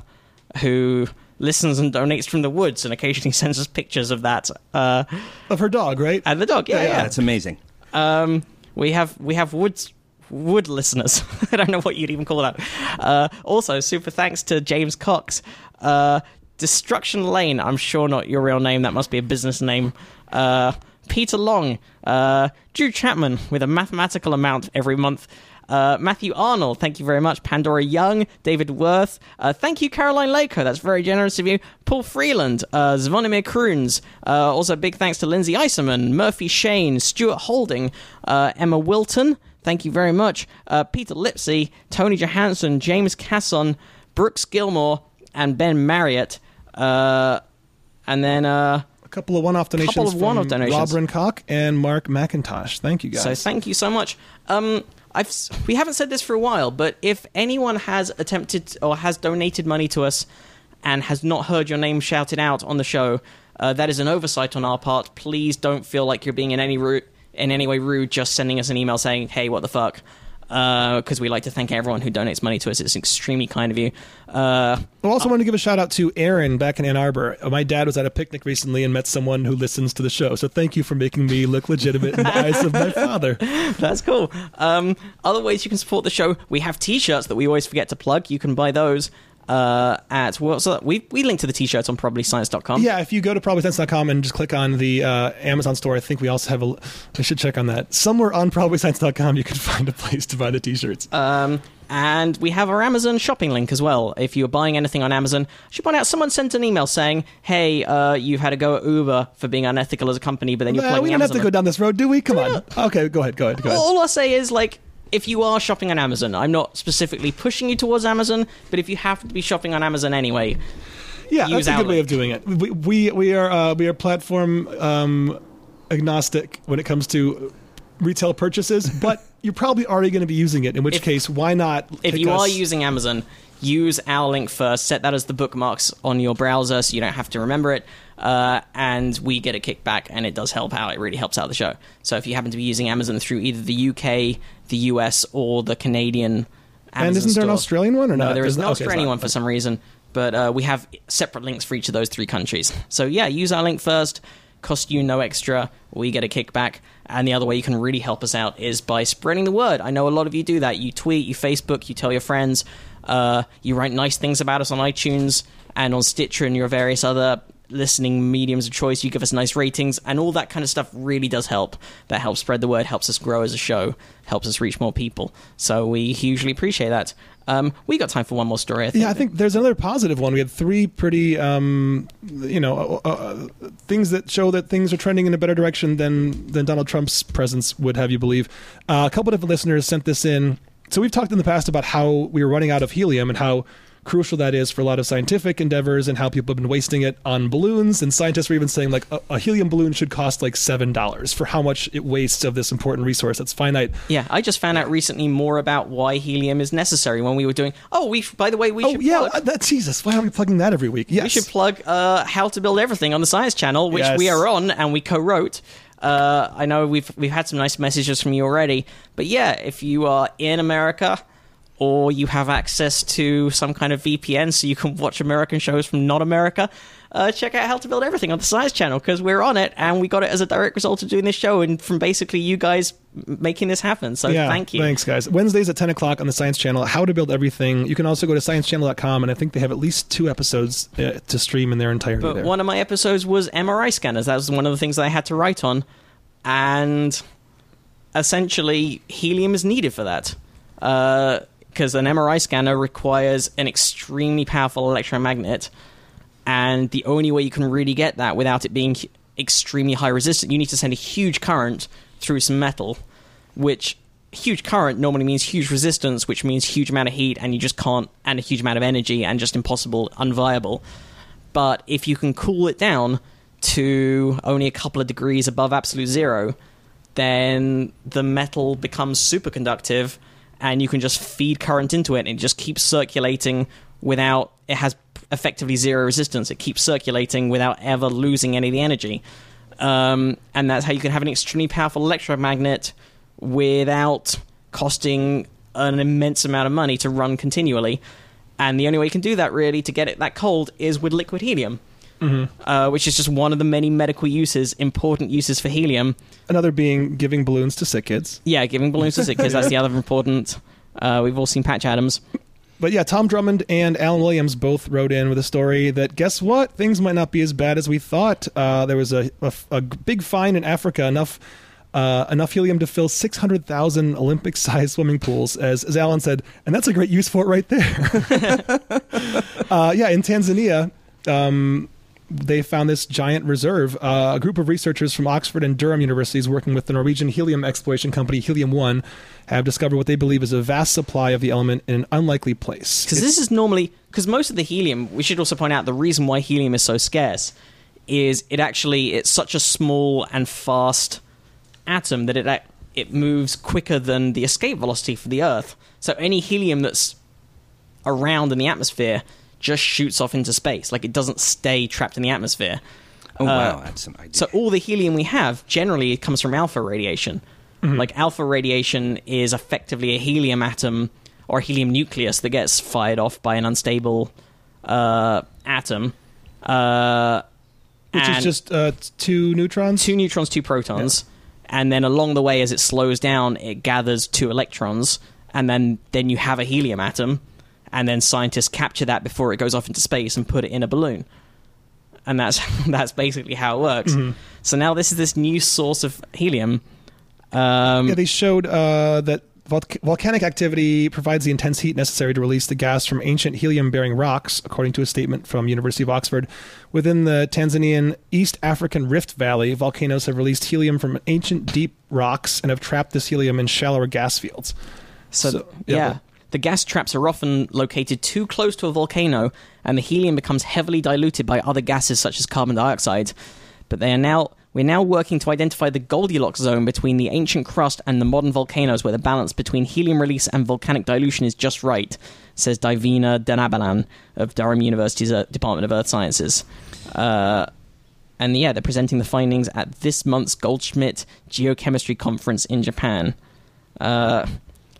who listens and donates from the woods and occasionally sends us pictures of that uh, of her dog, right? and the dog. Yeah, Yeah, yeah. yeah. that's amazing. Um, we have we have woods wood listeners. I don't know what you'd even call that. Uh, also, super thanks to James Cox. Uh, Destruction Lane. I'm sure not your real name. That must be a business name. Uh, Peter Long. Uh, Drew Chapman with a mathematical amount every month. Uh, Matthew Arnold, thank you very much. Pandora Young, David Worth, uh, thank you, Caroline Lako, that's very generous of you. Paul Freeland, uh, Zvonimir Kruns, uh, also big thanks to Lindsay Iserman, Murphy Shane, Stuart Holding, uh, Emma Wilton, thank you very much. Uh, Peter Lipsey, Tony Johansson, James Casson, Brooks Gilmore, and Ben Marriott. Uh, and then uh, A couple of one-off donations Couple of from one-off donations. Rob Cock and Mark McIntosh. Thank you, guys. So thank you so much. Um, I've we haven't said this for a while, but if anyone has attempted or has donated money to us and has not heard your name shouted out on the show, uh, that is an oversight on our part. Please don't feel like you're being in any ru- in any way rude. Just sending us an email saying, "Hey, what the fuck." Because we like to thank everyone who donates money to us. It's extremely kind of you. Uh, I also want to give a shout out to Aaron back in Ann Arbor. Uh, My dad was at a picnic recently and met someone who listens to the show. So thank you for making me look legitimate in the eyes of my father. That's cool. Um, other ways you can support the show, we have t-shirts that we always forget to plug. You can buy those uh, at what's that? We we link to the t-shirts on probablyscience.com. Yeah, if you go to probablyscience.com and just click on the uh, Amazon store, I think we also have a. I should check on that. Somewhere on probably.science.com, you can find a place to buy the t-shirts. Um, and we have our Amazon shopping link as well. If you're buying anything on Amazon, I should point out someone sent an email saying, "Hey, uh, you've had a go at Uber for being unethical as a company, but then you're Nah, plugging we don't have to go down this road, do we? Come on. Okay, go ahead. Go ahead. Go ahead. All I'll say is like. If you are shopping on Amazon, I'm not specifically pushing you towards Amazon, but if you have to be shopping on Amazon anyway, Yeah, that's a good way of doing it. We we, we are uh, we are platform um, agnostic when it comes to retail purchases, but you're probably already going to be using it. In which If- case, why not? if you are using Amazon, use our link first. Set that as the bookmarks on your browser, so you don't have to remember it. Uh, and we get a kickback, and it does help out. It really helps out the show. So if you happen to be using Amazon through either the UK, the US, or the Canadian, Amazon and isn't there an Australian one or no, not? there is no okay, Australian one for some reason, but uh, we have separate links for each of those three countries. So yeah, use our link first. Cost you no extra. We get a kickback. And the other way you can really help us out is by spreading the word. I know a lot of you do that. You tweet, you Facebook, you tell your friends, uh, you write nice things about us on iTunes and on Stitcher and your various other listening mediums of choice. You give us nice ratings, and all that kind of stuff really does help. That helps spread the word, helps us grow as a show, helps us reach more people. So we hugely appreciate that. Um, we got time for one more story. I think. Yeah, I think there's another positive one. We had three pretty, um, you know, uh, uh, things that show that things are trending in a better direction than than Donald Trump's presence would have you believe. Uh, a couple different listeners sent this in. So we've talked in the past about how we were running out of helium and how crucial that is for a lot of scientific endeavors and how people have been wasting it on balloons. And scientists were even saying like a, a helium balloon should cost like seven dollars for how much it wastes of this important resource that's finite. Yeah, I just found out recently more about why helium is necessary when we were doing. Oh, we. By the way, we Oh should. yeah, plug, uh, that, Jesus! Why aren't we plugging that every week? Yes, we should plug uh, "How to Build Everything" on the Science Channel, which Yes. we are on and we co-wrote. Uh, I know we've we've had some nice messages from you already, but yeah, if you are in America or you have access to some kind of VPN so you can watch American shows from not America, uh, check out How to Build Everything on the Science Channel because we're on it and we got it as a direct result of doing this show and from basically you guys making this happen. So yeah, thank you. Thanks, guys. Wednesdays at 10 o'clock on the Science Channel, How to Build Everything. You can also go to sciencechannel.com, and I think they have at least two episodes uh, to stream in their entirety But there. one of my episodes was MRI scanners. That was one of the things that I had to write on. and essentially helium is needed for that because an MRI scanner requires an extremely powerful electromagnet, and the only way you can really get that without it being extremely high resistant, you need to send a huge current through some metal, which huge current normally means huge resistance, which means huge amount of heat, and you just can't, and a huge amount of energy, and just impossible, unviable. But if you can cool it down to only a couple of degrees above absolute zero, then the metal becomes superconductive and you can just feed current into it and it just keeps circulating without it has effectively zero resistance. It keeps circulating without ever losing any of the energy. Um, and that's how you can have an extremely powerful electromagnet without costing an immense amount of money to run continually. And the only way you can do that really to get it that cold is with liquid helium uh, which is just one of the many medical uses important uses for helium Another being giving balloons to sick kids. yeah, giving balloons to sick kids. That's the other important. Uh, we've all seen Patch Adams. But yeah, Tom Drummond and Alan Williams both wrote in with a story that guess what? Things might not be as bad as we thought. Uh, there was a, a, a big find in Africa, enough uh, enough helium to fill 600,000 Olympic sized swimming pools, as, as Alan said, and that's a great use for it right there. uh, yeah, in Tanzania, um, they found this giant reserve. Uh, a group of researchers from Oxford and Durham universities working with the Norwegian helium exploration company Helium One have discovered what they believe is a vast supply of the element in an unlikely place. Because this is normally because most of the helium. We should also point out the reason why helium is so scarce is it actually it's such a small and fast atom that it it moves quicker than the escape velocity for the Earth. So any helium that's around in the atmosphere just shoots off into space. Like it doesn't stay trapped in the atmosphere. Oh Uh, wow, that's some idea. So all the helium we have generally comes from alpha radiation. Like alpha radiation is effectively a helium atom or a helium nucleus that gets fired off by an unstable uh, atom. Uh, which is just uh, two neutrons. two neutrons, two protons, and then along the way, as it slows down, it gathers two electrons, and then then you have a helium atom, and then scientists capture that before it goes off into space and put it in a balloon, and that's that's basically how it works. So now this is this new source of helium. Um, Yeah, they showed uh, that volc- volcanic activity provides the intense heat necessary to release the gas from ancient helium-bearing rocks, according to a statement from University of Oxford. Within the Tanzanian East African Rift Valley, volcanoes have released helium from ancient deep rocks and have trapped this helium in shallower gas fields. So, So, yeah, yeah, the gas traps are often located too close to a volcano, and the helium becomes heavily diluted by other gases such as carbon dioxide. But they are now we're now working to identify the Goldilocks zone between the ancient crust and the modern volcanoes, where the balance between helium release and volcanic dilution is just right, says Diveena Danabalan of Durham University's uh, Department of Earth Sciences. Uh, and yeah, they're presenting the findings at this month's Goldschmidt Geochemistry Conference in Japan. Uh,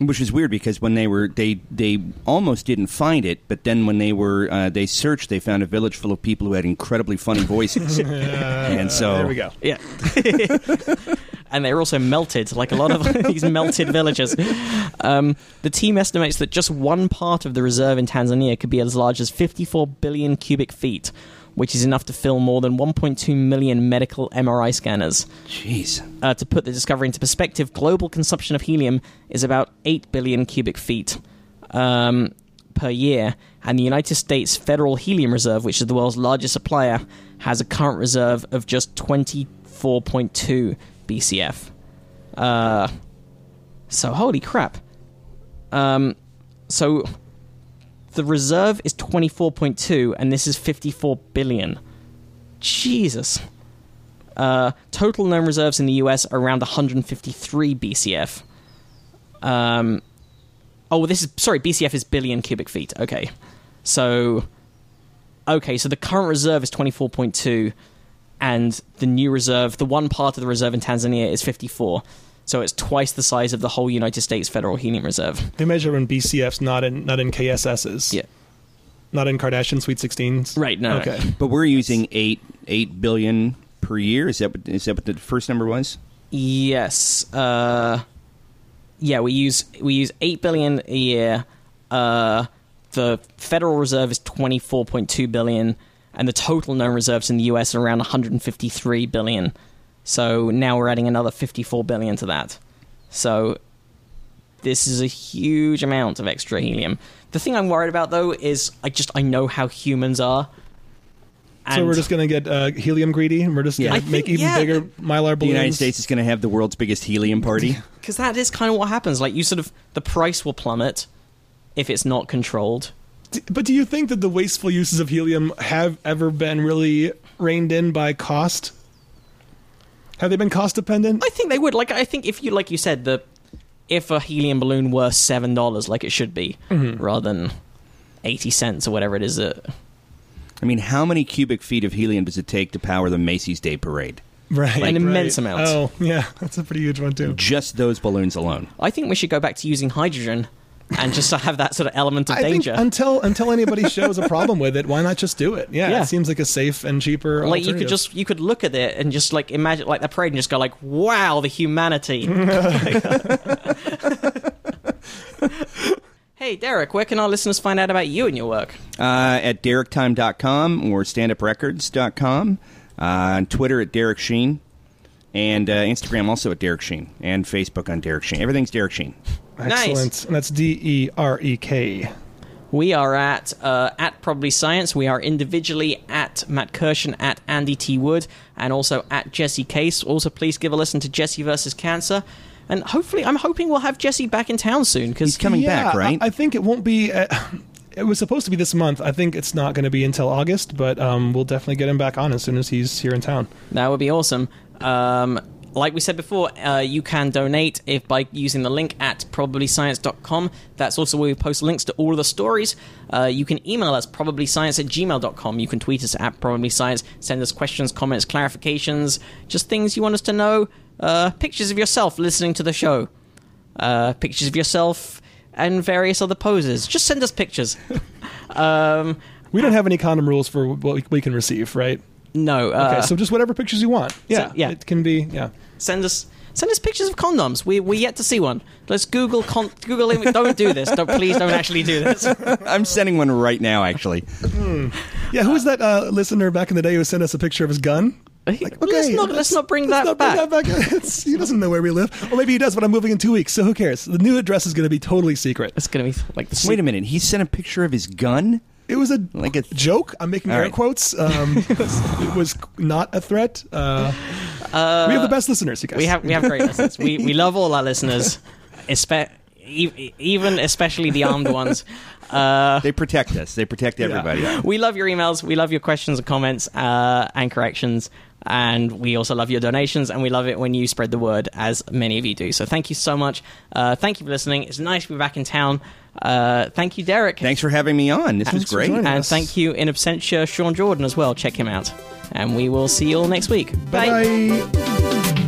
Which is weird because when they were they they almost didn't find it, but then when they were uh, they searched, they found a village full of people who had incredibly funny voices, and so there we go. Yeah. and they're also melted, like a lot of these melted villages. Um, the team estimates that just one part of the reserve in Tanzania could be as large as 54 billion cubic feet, which is enough to fill more than 1.2 million medical MRI scanners. Jeez. Uh, to put the discovery into perspective, global consumption of helium is about 8 billion cubic feet um, per year, and the United States Federal Helium Reserve, which is the world's largest supplier, has a current reserve of just 24.2 BCF. Uh, so, holy crap. Um, so, the reserve is 24.2, and this is 54 billion. Jesus. Uh, total known reserves in the US are around 153 BCF. Um, oh, this is sorry. BCF is billion cubic feet. Okay, so okay, so the current reserve is 24.2, and the new reserve, the one part of the reserve in Tanzania, is 54. So it's twice the size of the whole United States Federal Helium Reserve. They measure in BCFs, not in not in KSSs. Yeah. Not in Kardashian Sweet 16s. Right. No. no. Okay. But we're using eight eight billion per year. Is that what, is that what the first number was? Yes. Uh, yeah, we use we use eight billion a year. Uh, the Federal Reserve is twenty four point two billion, and the total known reserves in the U.S. are around one hundred and fifty three billion. So now we're adding another 54 billion to that. So this is a huge amount of extra helium. The thing I'm worried about though is I just I know how humans are. so And we're just going to get uh, helium greedy, and we're just going I to make think- even yeah. bigger mylar balloons. The. United States is going to have the world's biggest helium party. because that is kind of what happens. Like you sort of the price will plummet if it's not controlled. D- But do you think that the wasteful uses of helium have ever been really reined in by cost? Have they been cost dependent? I think they would. Like I think if you like you said the if a helium balloon were seven dollars like it should be mm-hmm. rather than eighty cents or whatever it is that I mean, how many cubic feet of helium does it take to power the Macy's Day Parade? Right, An immense right. amount. Oh, yeah, that's a pretty huge one too. Just those balloons alone. I think we should go back to using hydrogen and just to have that sort of element of I think danger. until until anybody shows a problem with it, why not just do it? Yeah, Yeah. it seems like a safe and cheaper. like you could just you could look at it and just like imagine like the parade and just go like wow the humanity hey derek where can our listeners find out about you and your work Uh, at derektime.com or standuprecords.com. Uh, on Twitter at Derek Sheen. And uh, Instagram also at Derek Sheen. And Facebook on Derek Sheen. Everything's Derek Sheen. Excellent. And that's D E R E K. we are at uh, at probably science we are individually at matt kirshen at andy t wood and also at jesse case also please give a listen to jesse versus cancer and hopefully i'm hoping we'll have jesse back in town soon because He's coming yeah, back, right? I, I think it won't be. Uh, it was supposed to be this month. I think it's not going to be until August, but um, we'll definitely get him back on as soon as he's here in town. That would be awesome. Um, like we said before, uh, you can donate if by using the link at probablyscience.com. That's also where we post links to all of the stories. Uh, you can email us probablyscience at gmail.com. You can tweet us at probablyscience, send us questions, comments, clarifications, just things you want us to know. Uh, pictures of yourself listening to the show. Uh, pictures of yourself and various other poses. Just send us pictures. um, We don't have any condom rules for what we, we can receive, right? No. Uh, Okay, so just whatever pictures you want. Yeah, yeah. it can be. Yeah, send us send us pictures of condoms. We we yet to see one. Let's Google con- Google. Im- don't do this. Don't please don't actually do this. I'm sending one right now, actually. yeah. Who was that uh, listener back in the day who sent us a picture of his gun? let's not let's not bring let's that not back. Bring that back. It's, he doesn't know where we live, or maybe he does, but I'm moving in two weeks, so who cares? The new address is going to be totally secret. It's gonna be like the Wait a minute. He sent a picture of his gun? It was a Like a- joke. I'm making air right. quotes. Um, it was not a threat. Uh, we have the best listeners, you guys. we have we have great listeners. We we love all our listeners, espe- e- even especially the armed ones. Uh, They protect us. They protect everybody. we love your emails. We love your questions and comments uh, and corrections. And we also love your donations, and we love it when you spread the word, as many of you do. So thank you so much. Uh, thank you for listening. It's nice to be back in town. Uh, thank you, Derek. Thanks for having me on. This was Thanks for great. And Yes. thank you, in absentia, Sean Jordan as well. Check him out. And we will see you all next week. Bye.